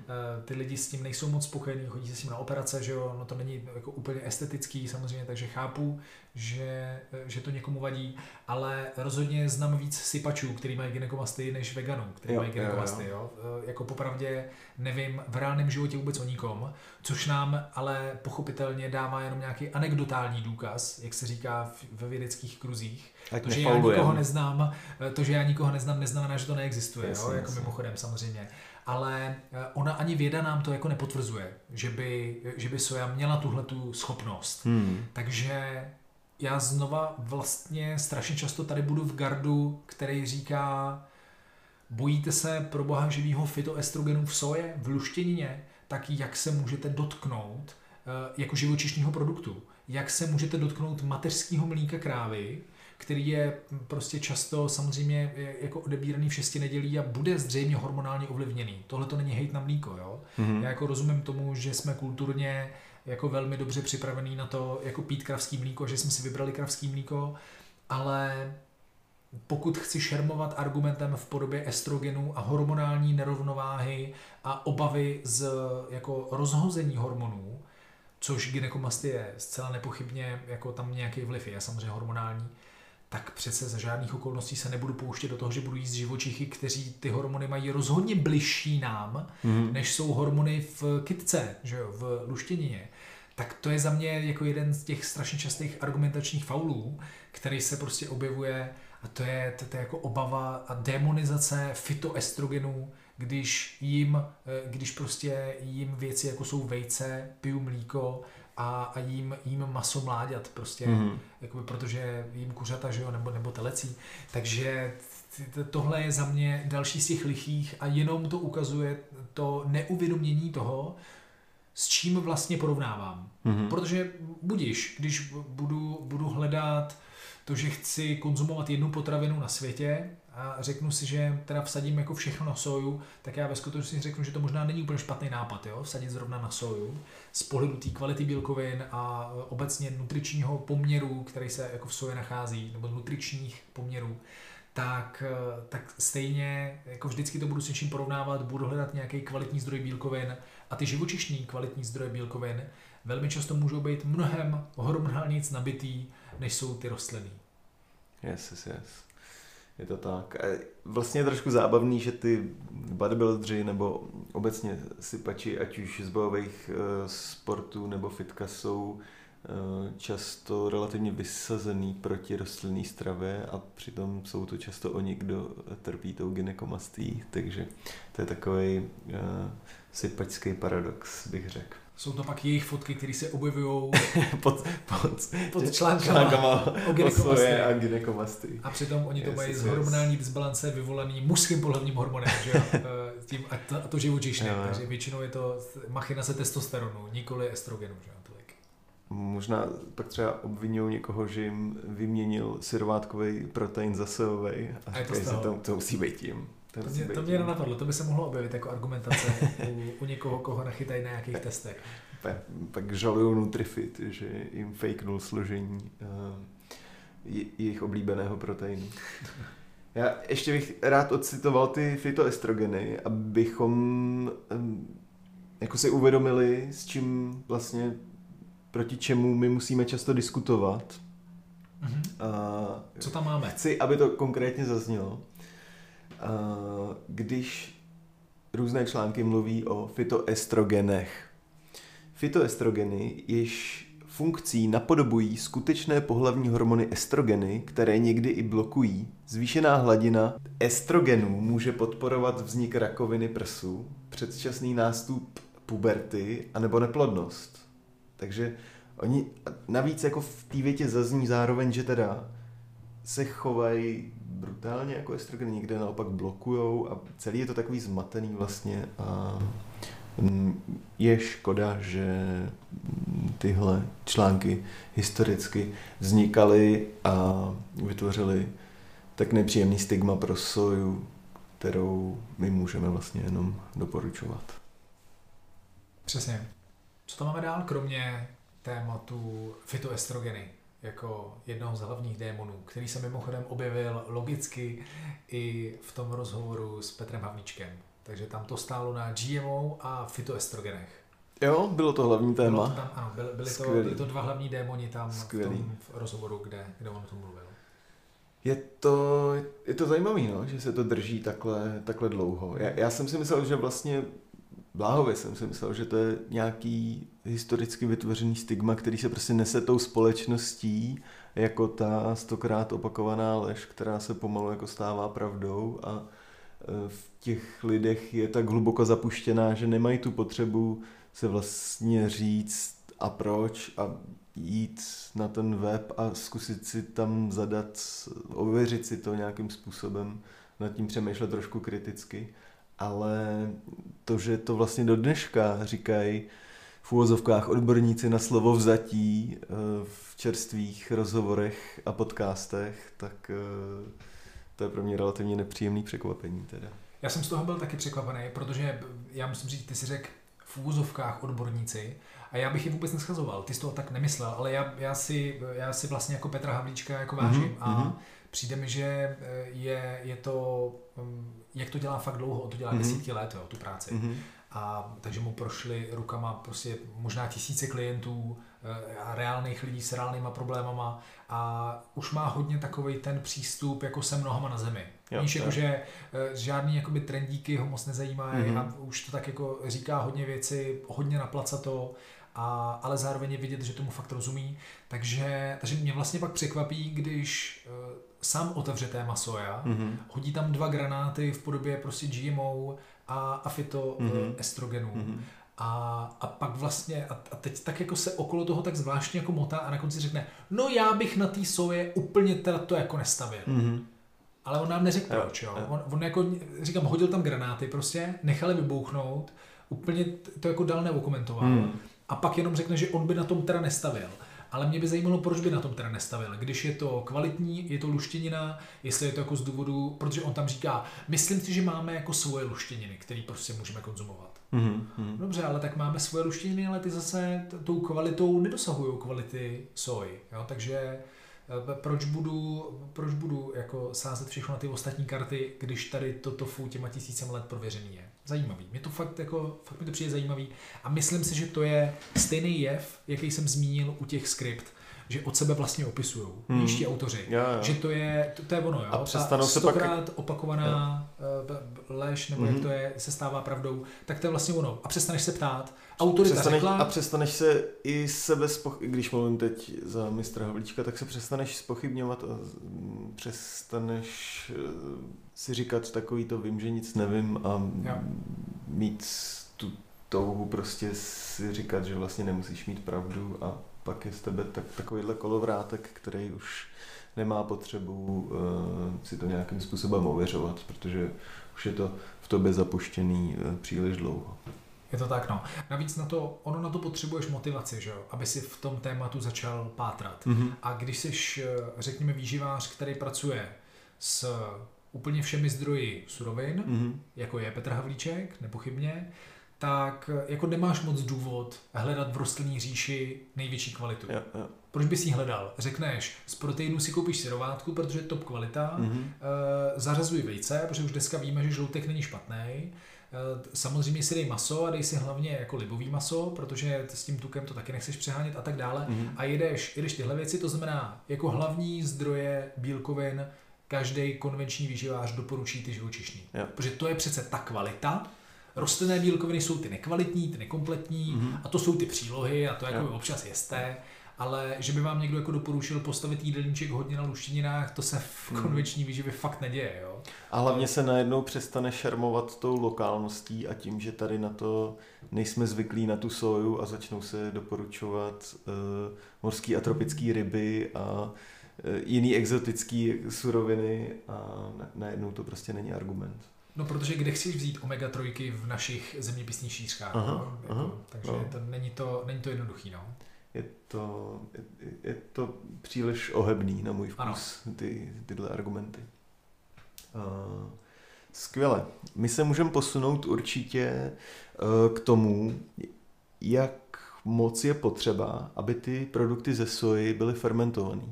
ty lidi s tím nejsou moc spokojení, chodí se s tím na operace, že jo, no to není jako úplně estetický samozřejmě, takže chápu, že, že to někomu vadí, ale rozhodně znám víc sypačů, který mají ginekomasty, než veganů, který jo, mají ginekomasty, jo, jo. jo. Eh, jako popravdě nevím v reálném životě vůbec o nikom, což nám ale pochopitelně dává jenom nějaký anekdotální důkaz, jak se říká ve vědeckých kruzích. Tak to, že já nikoho neznám, eh, to, že já nikoho neznám, neznamená, že to neexistuje, jasně, jo, jako jasně. mimochodem samozřejmě. Ale eh, ona ani věda nám to jako nepotvrzuje, že by, že by soja měla tuhle tu schopnost. Hmm. Takže já znova vlastně strašně často tady budu v gardu, který říká, bojíte se pro boha živýho fitoestrogenu v soje, v luštěnině, tak jak se můžete dotknout eh, jako živočišního produktu? Jak se můžete dotknout mateřského mlíka krávy, který je prostě často samozřejmě jako odebíraný v šesti nedělí a bude zřejmě hormonálně ovlivněný. Tohle to není hejt na mlíko, jo? Mm-hmm. Já jako rozumím tomu, že jsme kulturně jako velmi dobře připravený na to, jako pít kravský mlíko, že jsme si vybrali kravský mlíko, ale pokud chci šermovat argumentem v podobě estrogenů a hormonální nerovnováhy a obavy z jako rozhození hormonů, což gynekomastie je zcela nepochybně, jako tam nějaký vliv je samozřejmě hormonální, tak přece za žádných okolností se nebudu pouštět do toho, že budu jíst živočichy, kteří ty hormony mají rozhodně bližší nám, mm. než jsou hormony v kytce, že jo, v luštěnině. Tak to je za mě jako jeden z těch strašně častých argumentačních faulů, který se prostě objevuje a to je, to, to je jako obava a demonizace fitoestrogenů, když jim, eh, když prostě jim věci jako jsou vejce, piju mlíko, a, a jím, jím maso mláďat prostě, mm-hmm. jakoby, protože jím kuřata, že jo, nebo, nebo telecí. Takže tohle je za mě další z těch lichých a jenom to ukazuje to neuvědomění toho, s čím vlastně porovnávám. Mm-hmm. Protože budíš, když budu, budu hledat to, že chci konzumovat jednu potravinu na světě a řeknu si, že teda vsadím jako všechno na soju, tak já ve skutečnosti řeknu, že to možná není úplně špatný nápad, jo? vsadit zrovna na soju z pohledu té kvality bílkovin a obecně nutričního poměru, který se jako v soje nachází, nebo nutričních poměrů, tak, tak stejně jako vždycky to budu s něčím porovnávat, budu hledat nějaký kvalitní zdroj bílkovin a ty živočišní kvalitní zdroje bílkovin velmi často můžou být mnohem hormonálně nabitý, než jsou ty rostliny. Yes, yes, yes. Je to tak. Vlastně je trošku zábavný, že ty bodybuildři nebo obecně sypači, ať už z bojových uh, sportů nebo fitka, jsou často relativně vysazený proti rostlinné stravě a přitom jsou to často oni, kdo trpí tou gynekomastí, takže to je takový uh, sypačský paradox, bych řekl. Jsou to pak jejich fotky, které se objevují pod, pod, pod článkama, článkama o gynekomastii. a gynekomastii. A přitom oni to yes, mají yes, z hormonální disbalance vyvolaný mužským pohlavním hormonem, že jo? Eh, tím, a, to, a to živočišné, yeah. takže většinou je to machinace testosteronu, nikoli estrogenu, že jo? Možná pak třeba obvinují někoho, že jim vyměnil syrovátkový protein za sojový a, a říkají, že to, to musí být tím. To, to, mě, to mě nenapadlo, to by se mohlo objevit jako argumentace u, u někoho, koho nachytají na nějakých testech. Pak, pak žalují Nutrifit, že jim fakenul složení uh, jejich oblíbeného proteinu. Já ještě bych rád ocitoval ty fitoestrogeny, abychom um, jako si uvědomili, s čím vlastně, proti čemu my musíme často diskutovat. Mm-hmm. Uh, Co tam máme? Chci, aby to konkrétně zaznělo když různé články mluví o fitoestrogenech. Fitoestrogeny již funkcí napodobují skutečné pohlavní hormony estrogeny, které někdy i blokují. Zvýšená hladina estrogenů může podporovat vznik rakoviny prsu, předčasný nástup puberty anebo neplodnost. Takže oni navíc jako v té větě zazní zároveň, že teda se chovají brutálně jako estrogeny, někde naopak blokujou a celý je to takový zmatený vlastně a mm, je škoda, že tyhle články historicky vznikaly a vytvořily tak nepříjemný stigma pro soju, kterou my můžeme vlastně jenom doporučovat. Přesně. Co tam máme dál, kromě tématu fitoestrogeny? jako jednoho z hlavních démonů, který se mimochodem objevil logicky i v tom rozhovoru s Petrem Havlíčkem. Takže tam to stálo na GMO a fitoestrogenech. Jo, bylo to hlavní téma. Bylo to tam, ano, byly, byly, to, byly to dva hlavní démoni tam Skvělý. v tom v rozhovoru, kde, kde on o tom mluvil. Je to, je to zajímavé, no, že se to drží takhle, takhle dlouho. Já, já jsem si myslel, že vlastně bláhově jsem si myslel, že to je nějaký historicky vytvořený stigma, který se prostě nese tou společností jako ta stokrát opakovaná lež, která se pomalu jako stává pravdou a e, v těch lidech je tak hluboko zapuštěná, že nemají tu potřebu se vlastně říct a proč a jít na ten web a zkusit si tam zadat, ověřit si to nějakým způsobem, nad tím přemýšlet trošku kriticky ale to, že to vlastně do dneška říkají v úvozovkách odborníci na slovo vzatí eh, v čerstvých rozhovorech a podcastech, tak eh, to je pro mě relativně nepříjemný překvapení teda. Já jsem z toho byl taky překvapený, protože já musím říct, ty si řekl v úvozovkách odborníci a já bych je vůbec neschazoval. Ty jsi to tak nemyslel, ale já, já, si, já si vlastně jako Petra Havlíčka jako vážím mm-hmm. a mhm. přijde mi, že eh, je, je to, mm, jak to dělá fakt dlouho, to dělá mm-hmm. desítky let, jo, tu práci. Mm-hmm. A takže mu prošly rukama prostě možná tisíce klientů eh, a reálných lidí s reálnýma problémama a už má hodně takový ten přístup jako se mnohama na zemi. Jo, Víš, jako, že eh, žádný jakoby trendíky ho moc nezajímají mm-hmm. a už to tak jako říká hodně věci, hodně to a, ale zároveň je vidět, že tomu fakt rozumí. Takže, takže mě vlastně pak překvapí, když uh, sám otevře téma soja, mm-hmm. hodí tam dva granáty v podobě prostě GMO a, a fito mm-hmm. estrogenů. Mm-hmm. A, a pak vlastně, a, a teď tak jako se okolo toho tak zvláštně jako motá a na konci řekne, no já bych na té soje úplně teda to jako nestavil. Mm-hmm. Ale on nám neřekl proč, jo. On, on jako, říkám, hodil tam granáty prostě, nechali vybouchnout, úplně to jako dal neokomentoval. Mm a pak jenom řekne, že on by na tom teda nestavil. Ale mě by zajímalo, proč by na tom teda nestavil. Když je to kvalitní, je to luštěnina, jestli je to jako z důvodu, protože on tam říká, myslím si, že máme jako svoje luštěniny, které prostě můžeme konzumovat. Mm-hmm. Dobře, ale tak máme svoje luštěniny, ale ty zase tou kvalitou nedosahují kvality soji. Jo? Takže proč budu, proč budu jako sázet všechno na ty ostatní karty, když tady toto tofu těma tisícem let prověřený je. Zajímavý. Mě to fakt, jako, fakt mi to přijde zajímavý a myslím si, že to je stejný jev, jaký jsem zmínil u těch skript, že od sebe vlastně opisují hmm. ti autoři. Jo, jo. Že to je, to, to je ono, jo. A přestanou se pak... opakovaná jo. Eh, lež, nebo mm-hmm. jak mhm. to je, se stává pravdou, tak to je vlastně ono. A přestaneš se ptát. Autorita přestaneš, řekla... A přestaneš se i sebe, spoch... když mluvím teď za mistra Havlíčka, tak se přestaneš spochybňovat a přestaneš eh, si říkat takový to vím, že nic nevím a jo. mít tu touhu prostě si říkat, že vlastně nemusíš mít pravdu a pak je z tebe tak, takovýhle kolovrátek, který už nemá potřebu uh, si to nějakým způsobem ověřovat, protože už je to v tobě zapuštěný uh, příliš dlouho. Je to tak, no. Navíc na to, ono na to potřebuješ motivaci, že jo? aby si v tom tématu začal pátrat. Mm-hmm. A když jsi, eh, řekněme, výživář, který pracuje s úplně všemi zdroji surovin, mm-hmm. jako je Petr Havlíček, nepochybně, tak jako nemáš moc důvod hledat v rostlinní říši největší kvalitu. Jo, jo. Proč bys ji hledal? Řekneš, z proteinu si koupíš syrovátku, protože je top kvalita, mm-hmm. zařazuj vejce, protože už dneska víme, že žloutek není špatný. Samozřejmě si dej maso a dej si hlavně jako libový maso, protože s tím tukem to taky nechceš přehánět a tak dále. Mm-hmm. A jedeš, jedeš tyhle věci, to znamená jako hlavní zdroje bílkovin každý konvenční výživář doporučí ty živočišní. Jo. Protože to je přece ta kvalita, Rostlinné bílkoviny jsou ty nekvalitní, ty nekompletní mm-hmm. a to jsou ty přílohy a to jako občas jeste, ale že by vám někdo jako doporučil postavit jídelníček hodně na luštěninách, to se v mhm. konvenční výživě fakt neděje. Jo? A hlavně se najednou přestane šermovat tou lokálností a tím, že tady na to nejsme zvyklí na tu soju a začnou se doporučovat uh, morský a tropický ryby a uh, jiný exotický suroviny a najednou to prostě není argument. No, protože kde chceš vzít omega-3 v našich zeměpisných šířkách, aha, no? jako, aha, takže no. to, není, to, není to jednoduchý, no. Je to, je, je to příliš ohebný na můj vkus, ty, tyhle argumenty. Uh, skvěle. My se můžeme posunout určitě uh, k tomu, jak moc je potřeba, aby ty produkty ze soji byly fermentované.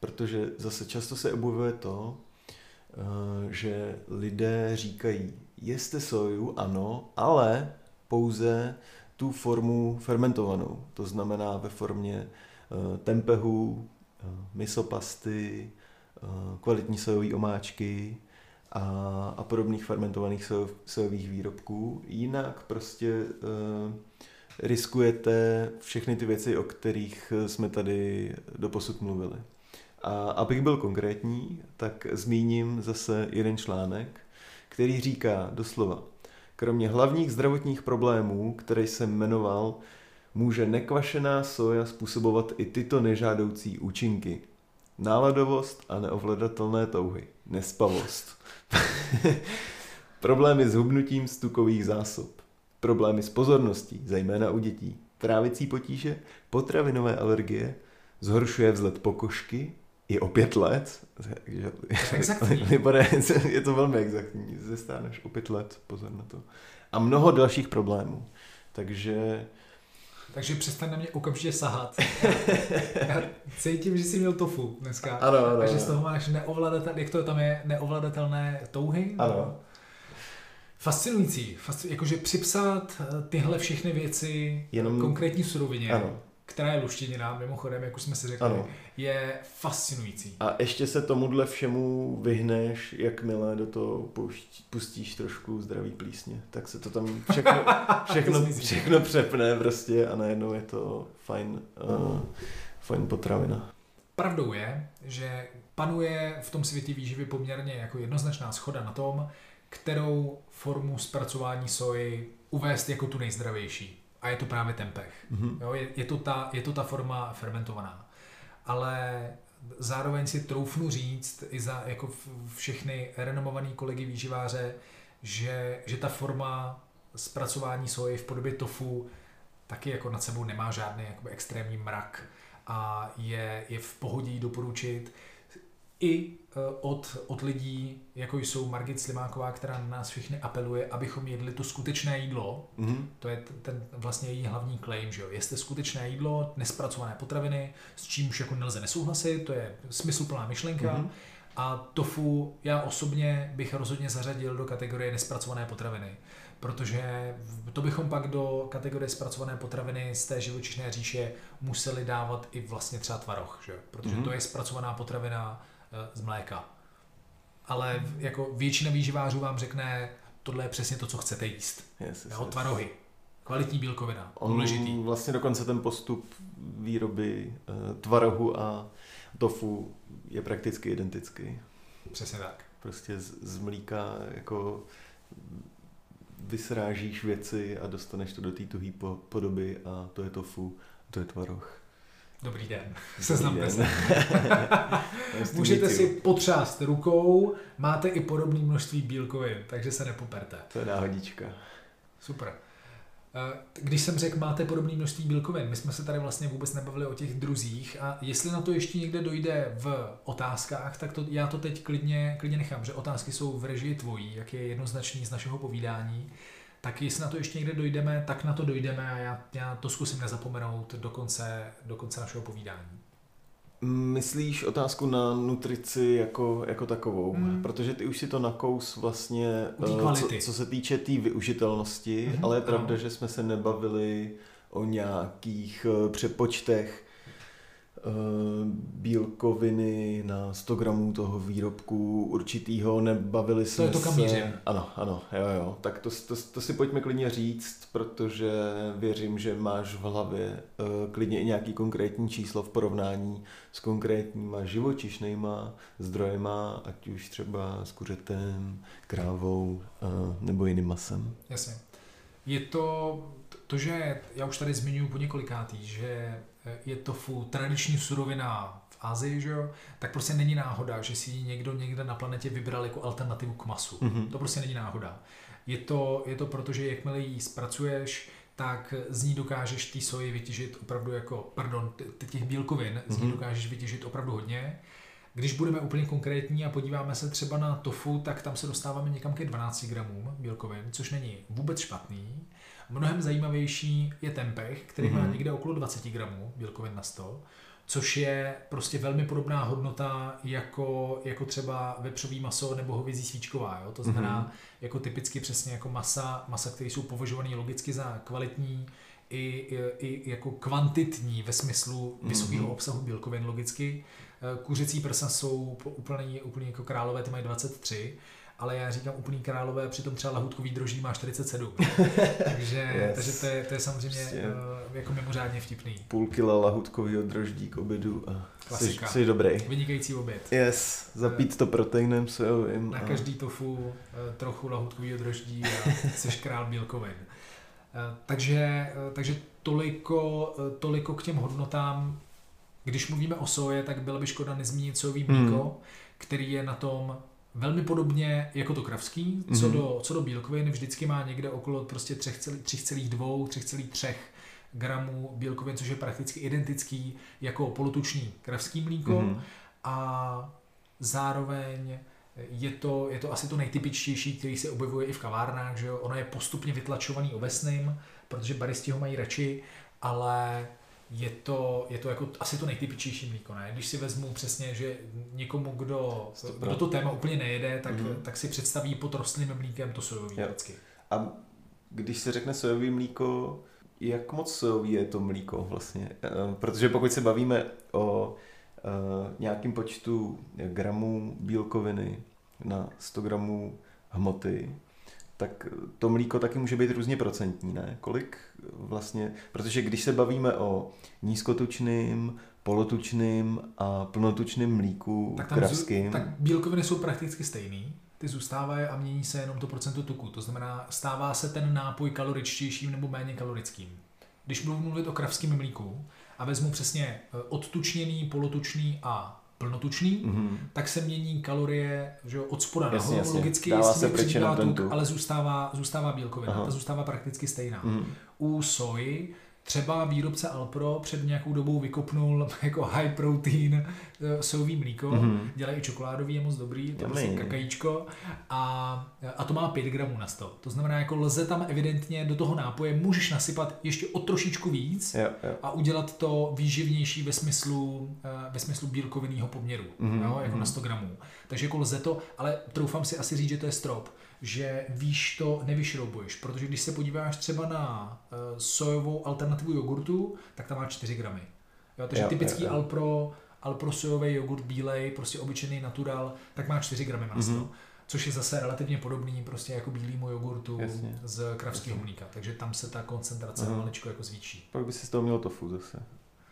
Protože zase často se objevuje to, Eh, že lidé říkají, jeste soju, ano, ale pouze tu formu fermentovanou. To znamená ve formě eh, tempehu, eh, misopasty, kvalitní sojové omáčky a, a podobných fermentovaných sojových výrobků. Jinak prostě riskujete všechny ty věci, o kterých jsme tady doposud mluvili. A abych byl konkrétní, tak zmíním zase jeden článek, který říká doslova, kromě hlavních zdravotních problémů, které jsem jmenoval, může nekvašená soja způsobovat i tyto nežádoucí účinky. Náladovost a neovladatelné touhy. Nespavost. Problémy s hubnutím stukových zásob. Problémy s pozorností, zejména u dětí. Trávicí potíže, potravinové alergie, zhoršuje vzhled pokožky, i o pět let. je to velmi exaktní. Zestáneš o pět let, pozor na to. A mnoho dalších problémů. Takže takže přestaň na mě okamžitě sahat. Já cítím, že jsi měl tofu dneska. Ano, ano. A že z toho máš neovladatelné, jak to tam je, neovladatelné touhy? Ano. Fascinující. Fasci- jakože připsat eh, tyhle všechny věci Jenom... konkrétní surovině. Ano která je luštěnina, mimochodem, jak už jsme si řekli, ano. je fascinující. A ještě se tomuhle všemu vyhneš, jakmile do toho pustíš trošku zdravý plísně. Tak se to tam všechno, všechno, všechno přepne prostě a najednou je to fajn, uh, fajn potravina. Pravdou je, že panuje v tom světě výživy poměrně jako jednoznačná schoda na tom, kterou formu zpracování soji uvést jako tu nejzdravější a je to právě ten pech. Mm-hmm. Jo, je, je, to ta, je to ta forma fermentovaná. Ale zároveň si troufnu říct i za jako všechny renomovaný kolegy výživáře, že, že ta forma zpracování soji v podobě tofu taky jako nad sebou nemá žádný jakoby extrémní mrak a je, je v pohodě doporučit i e, od, od lidí, jako jsou Margit Slimáková, která na nás všechny apeluje, abychom jedli to skutečné jídlo. Mm-hmm. To je ten vlastně její hlavní claim, že jo. Jeste skutečné jídlo, nespracované potraviny, s čímž jako nelze nesouhlasit, to je smysluplná myšlenka. Mm-hmm. A tofu já osobně bych rozhodně zařadil do kategorie nespracované potraviny, protože to bychom pak do kategorie zpracované potraviny z té živočišné říše museli dávat i vlastně třeba tvaroh, že? protože mm-hmm. to je zpracovaná potravina Eh, z mléka. Ale jako většina výživářů vám řekne, tohle je přesně to, co chcete jíst. Yes, yes, jo, tvarohy. Kvalitní bílkovina. On důležitý. Vlastně dokonce ten postup výroby uh, tvarohu a tofu je prakticky identický. Přesně tak. Prostě z, z mlíka jako vysrážíš věci a dostaneš to do té tuhé podoby a to je tofu, to je tvaroh. Dobrý den, seznamte se. Můžete si potřást rukou, máte i podobné množství bílkovin, takže se nepoperte. To je náhodička. Super. Eh, když jsem řekl, máte podobné množství bílkovin, my jsme se tady vlastně vůbec nebavili o těch druzích a jestli na to ještě někde dojde v otázkách, tak to, já to teď klidně, klidně nechám, že otázky jsou v režii tvojí, jak je jednoznačný z našeho povídání tak jestli na to ještě někde dojdeme, tak na to dojdeme a já, já to zkusím nezapomenout do konce, do konce našeho povídání. Myslíš otázku na nutrici jako, jako takovou? Hmm. Protože ty už si to nakous vlastně, eh, co, co se týče té tý využitelnosti, hmm. ale je pravda, no. že jsme se nebavili o nějakých eh, přepočtech bílkoviny na 100 gramů toho výrobku určitýho, nebavili jsme to je to, kam se... Ano, ano, jo, jo. Tak to, to, to si pojďme klidně říct, protože věřím, že máš v hlavě uh, klidně i nějaký konkrétní číslo v porovnání s konkrétníma živočišnýma zdrojema, ať už třeba s kuřetem, krávou uh, nebo jiným masem. Jasně. Je to to, že já už tady zmiňuji po několikátý, že je tofu tradiční surovina v Asii, že jo, tak prostě není náhoda, že si ji někdo někde na planetě vybral jako alternativu k masu. Mm-hmm. To prostě není náhoda. Je to, je to proto, že jakmile ji zpracuješ, tak z ní dokážeš ty soji vytěžit opravdu jako, pardon, těch bílkovin, mm-hmm. z ní mhm. dokážeš vytěžit opravdu hodně. Když budeme úplně konkrétní a podíváme se třeba na tofu, tak tam se dostáváme někam ke 12 gramům bílkovin, což není vůbec špatný. Mnohem zajímavější je tempeh, který mm-hmm. má mhm. někde okolo 20 gramů bílkovin na 100, což je prostě velmi podobná hodnota jako, jako třeba vepřový maso nebo hovězí svíčková. Jo? To znamená mm-hmm. jako typicky přesně jako masa, masa, které jsou považované logicky za kvalitní, i, i, i jako kvantitní ve smyslu vysokého mm-hmm. obsahu bílkovin logicky. Eh, kuřecí prsa jsou úplně, úplně jako králové, ty mají 23 ale já říkám úplný králové, přitom třeba lahutkový droždí má 47. takže, yes. takže to, je, to je samozřejmě uh, jako mimořádně vtipný. Půl kila lahutkového droždí k obědu a Klasika. Jsi, jsi dobrý. Vynikající oběd. Yes, zapít to proteinem sojovým. Na a... každý tofu uh, trochu lahutkového droždí a jsi král bílkovin. Uh, takže, uh, takže toliko, toliko k těm hodnotám. Když mluvíme o soje, tak bylo by škoda nezmínit sojový mlíko, hmm. který je na tom velmi podobně jako to kravský, co, mm-hmm. do, co do bílkovin, vždycky má někde okolo prostě 3,2, 3,3 gramů bílkovin, což je prakticky identický jako polotučný kravský mlíko mm-hmm. a zároveň je to, je to asi to nejtypičtější, který se objevuje i v kavárnách, že jo? ono je postupně vytlačovaný ovesným, protože baristi ho mají radši, ale je to, je to jako asi to nejtypičtější mlíko, ne? Když si vezmu přesně, že někomu, kdo, kdo to téma úplně nejede, tak, mm-hmm. tak si představí pod rostlým mlíkem to sojový vždycky. A když se řekne sojový mlíko, jak moc sojový je to mlíko vlastně? Eh, protože pokud se bavíme o uh, nějakým počtu gramů bílkoviny na 100 gramů hmoty, tak to mlíko taky může být různě procentní, ne? Kolik vlastně, protože když se bavíme o nízkotučným, polotučným a plnotučným mlíku tak kravským. tak bílkoviny jsou prakticky stejný, ty zůstávají a mění se jenom to procento tuku. To znamená, stává se ten nápoj kaloričtějším nebo méně kalorickým. Když budu mluvit o kravském mlíku a vezmu přesně eh, odtučněný, polotučný a plnotučný, mm-hmm. tak se mění kalorie že od spoda nahoru, jasně. logicky Dává se tuk, ale zůstává, zůstává bílkovina, Aha. ta zůstává prakticky stejná. Mm-hmm. U soji třeba výrobce Alpro před nějakou dobou vykopnul jako high protein eh, sojový mlíko, mm-hmm. dělají i čokoládový, je moc dobrý, to je vlastně kakajíčko a, a to má 5 gramů na 100. To znamená, jako lze tam evidentně do toho nápoje můžeš nasypat ještě o trošičku víc jo, jo. a udělat to výživnější ve smyslu, eh, ve smyslu bílkovinného poměru, mm-hmm. jo, jako mm-hmm. na 100 gramů. Takže jako lze to, ale troufám si asi říct, že to je strop že víš to nevyšroubuješ, protože když se podíváš třeba na uh, sojovou alternativu jogurtu, tak tam má 4 gramy. Jo, takže jo, typický jo, jo. Alpro, Alpro sojový jogurt bílej, prostě obyčejný natural, tak má 4 gramy masla. Mm-hmm. Což je zase relativně podobný prostě jako bílýmu jogurtu Jasně. z kravského mlíka. Takže tam se ta koncentrace mm-hmm. maličko jako zvýší. Pak by si z toho měl tofu zase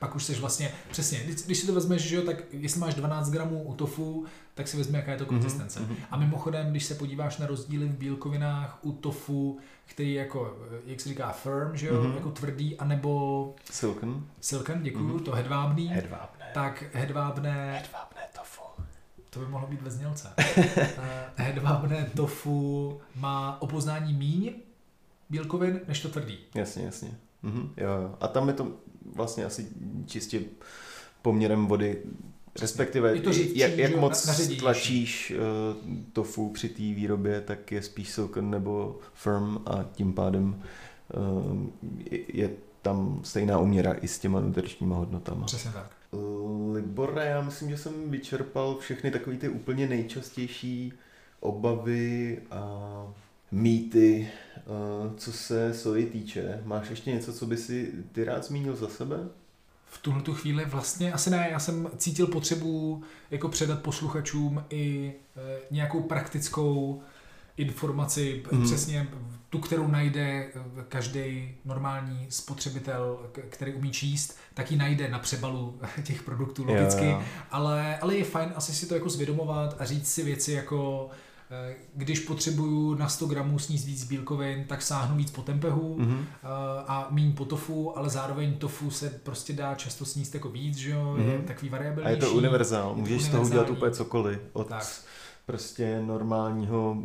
pak už jsi vlastně, přesně, když si to vezmeš, že jo, tak jestli máš 12 gramů u tofu, tak si vezme, jaká je to mhm, konzistence. Mm-hmm. A mimochodem, když se podíváš na rozdíly v bílkovinách u tofu, který jako, jak se říká, firm, že jo, mm-hmm. jako tvrdý, anebo... Silken. Silken, děkuju, mm-hmm. to hedvábný. Hedvábné. Tak hedvábné... Hedvábné tofu. To by mohlo být ve znělce. Eh, hedvábné tofu má opoznání míň bílkovin, než to tvrdý. Jasně, jasně. Mm-hmm, jo, jo. A tam je to vlastně asi čistě poměrem vody, respektive to říct, jak, jak moc na, tlačíš uh, tofu při té výrobě, tak je spíš silken nebo firm a tím pádem uh, je, je tam stejná uměra i s těma nutričníma hodnotama. Přesně tak. Libore, já myslím, že jsem vyčerpal všechny takové ty úplně nejčastější obavy a mýty, eh, co se soji týče. Máš ještě něco, co by si ty rád zmínil za sebe? V tuhle tu chvíli vlastně asi ne. Já jsem cítil potřebu jako předat posluchačům i e, nějakou praktickou informaci, mm. přesně tu, kterou najde eh, každý normální spotřebitel, který umí číst, tak ji najde na přebalu těch produktů logicky, jo. Ale, ale je fajn asi si to jako zvědomovat a říct si věci jako Eh, když potřebuju na 100 gramů sníst víc bílkovin, tak sáhnu víc po tempehu mm-hmm. a méně po tofu, ale zároveň tofu se prostě dá často sníst jako víc, že jo, mm-hmm. je mhm. takový variabilnější. A je to univerzál, můžeš z toho udělat úplně cokoliv. Od tak. prostě normálního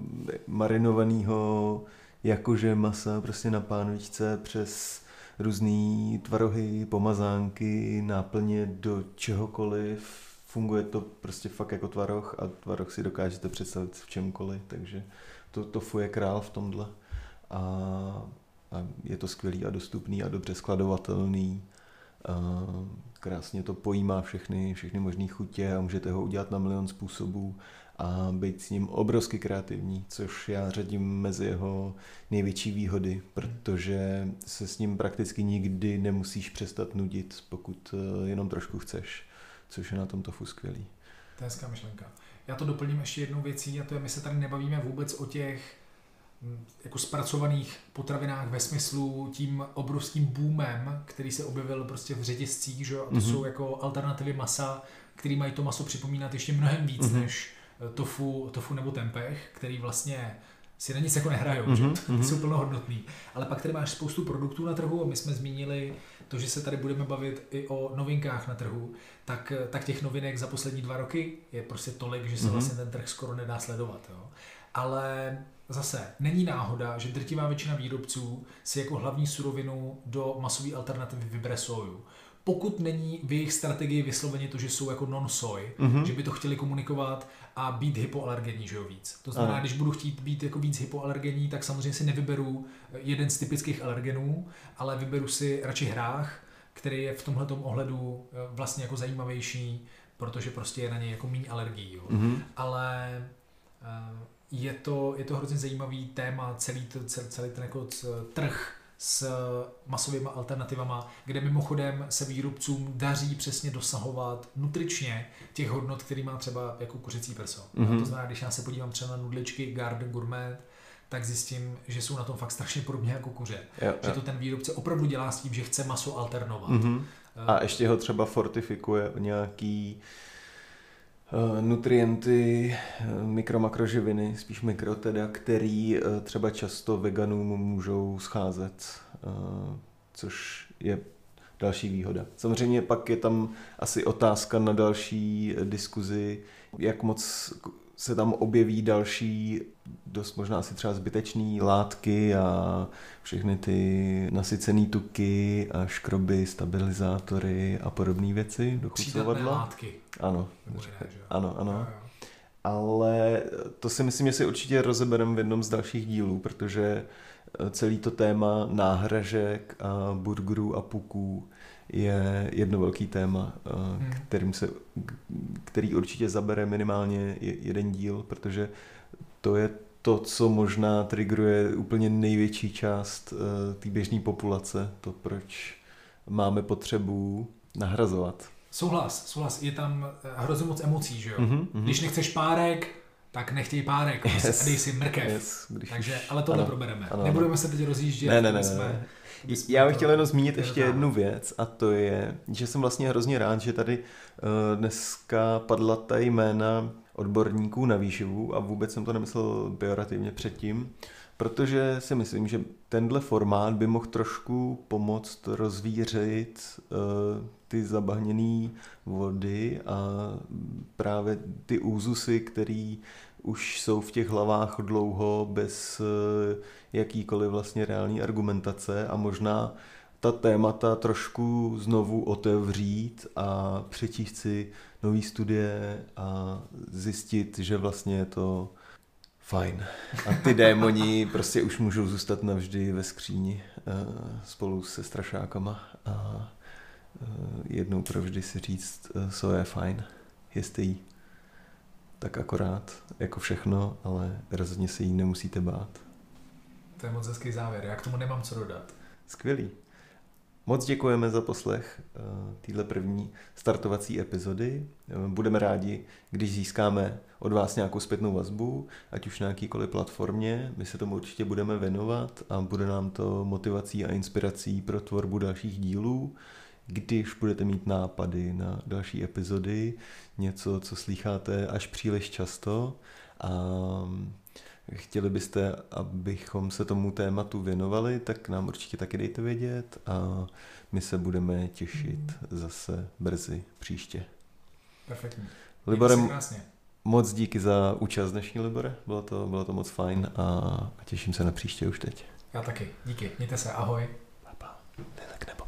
marinovaného jakože masa prostě na pánvičce přes různé tvarohy, pomazánky, náplně do čehokoliv, funguje to prostě fakt jako tvaroh a tvaroh si dokážete představit v čemkoliv, takže to, to fuje král v tomhle a, a je to skvělý a dostupný a dobře skladovatelný. A krásně to pojímá všechny, všechny možné chutě a můžete ho udělat na milion způsobů a být s ním obrovsky kreativní, což já řadím mezi jeho největší výhody, protože se s ním prakticky nikdy nemusíš přestat nudit, pokud eh, jenom trošku chceš což je na tom tofu skvělý. To je hezká myšlenka. Já to doplním ještě jednou věcí a to je, my se tady nebavíme vůbec o těch mm, jako zpracovaných potravinách ve smyslu tím obrovským boomem, který se objevil prostě v řetězcích, že? a to mm-hmm. jsou jako alternativy masa, který mají to maso připomínat ještě mnohem víc mm-hmm. než eh, tofu, tofu nebo tempeh, který vlastně si na nic jako nehrajou, mm-hmm, že? Mm-hmm. jsou plnohodnotný. Ale pak tady máš spoustu produktů na trhu a my jsme zmínili to, že se tady budeme bavit i o novinkách na trhu, tak, tak těch novinek za poslední dva roky je prostě tolik, že se mm-hmm. vlastně ten trh skoro nedá sledovat. Jo? Ale zase není náhoda, že drtivá většina výrobců si jako hlavní surovinu do masové alternativy vybere soju. Pokud není v jejich strategii vysloveně to, že jsou jako non-soy, Mhm. mm-hmm. že by to chtěli komunikovat a být hypoalergenní, že jo, víc. To znamená, Ano. když budu chtít být jako víc hypoalergenní, tak samozřejmě si nevyberu jeden z typických alergenů, ale vyberu si radši hrách, který je v tomhle ohledu eh, vlastně jako zajímavější, protože prostě je na něj jako méně alergií. Jo. Mhm. Ale eh, je to, je to hrozně zajímavý téma, celý, celý, ten jako trh s masovými alternativama, kde mimochodem se výrobcům daří přesně dosahovat nutričně těch hodnot, který má třeba jako kuřecí prso. Mhm. Mm-hmm. To znamená, když já se podívám třeba na nudličky Garden Gourmet, tak zjistím, že jsou na tom fakt strašně podobně jako kuře. Jo, Že jo. to ten výrobce opravdu dělá s tím, že chce maso alternovat. Mhm. Eh, A ještě ho třeba fortifikuje o nějaký nutrienty, eh, mikromakroživiny, spíš mikro teda, který eh, třeba často veganům můžou scházet, eh, což je další výhoda. Samozřejmě pak je tam asi otázka na další eh, diskuzi, jak moc se tam objeví další, dost možná asi třeba zbytečné látky a všechny ty nasycené tuky a škroby, stabilizátory a podobné věci do chucovadla. látky. Ano, jiné, ano, ano. Jo, jo. Ale to si myslím, že si určitě rozebereme v jednom z dalších dílů, protože eh, celý to téma náhražek a burgerů a puků je jedno velký téma, eh, Hmm. kterým se, který určitě zabere minimálně je- jeden díl, protože to je to, co možná triggeruje úplně největší část eh, té běžné populace, to proč máme potřebu nahrazovat. Souhlas, souhlas. Je tam eh, hrozně moc emocí, že jo? Mhm, mhm. Když nechceš párek, tak nechtěj párek yes. Yes. dej si mrkev. Yes, když Takže, ale tohle ano, probereme. ano, Nebudeme se teď rozjíždět. Ne, ne, ne, jsme, ne. Já bych chtěl jenom zmínit ještě jednu věc a to je, že jsem vlastně hrozně rád, že tady eh, dneska padla ta jména odborníků na výživu a vůbec jsem to nemyslel pejorativně předtím, protože si myslím, že tenhle formát by mohl trošku pomoct rozvířit eh, ty zabahněné vody a právě ty úzusy, který už jsou v těch hlavách dlouho bez eh, jakýkoliv vlastně reální argumentace a možná ta témata trošku znovu otevřít a přečíst si nový studie a zjistit, že vlastně je to fajn. A ty démoni prostě už můžou zůstat navždy ve skříni eh, spolu se strašákama a eh, jednou provždy si říct, co je fajn, jestli jí. Tak akorát, jako všechno, ale rozhodně se jí nemusíte bát. To je moc hezký závěr. Já k tomu nemám co dodat. Skvělý. Moc děkujeme za poslech uh, téhle první startovací epizody. Eh, Budeme rádi, když získáme od vás nějakou zpětnou vazbu, ať už na jakýkoliv platformě. My se tomu určitě budeme věnovat a bude nám to motivací a inspirací pro tvorbu dalších dílů. Když budete mít nápady na další epizody, něco, co slycháte až příliš často a chtěli byste, abychom se tomu tématu věnovali, tak nám určitě taky dejte vědět a my se budeme těšit zase brzy příště. Perfektní. Libore, moc díky za účast dnešní Libore, bylo to, bylo to moc fajn a těším se na příště už teď. Já taky. Díky. Mějte se. Ahoj. Pa, pa. Nelekneme.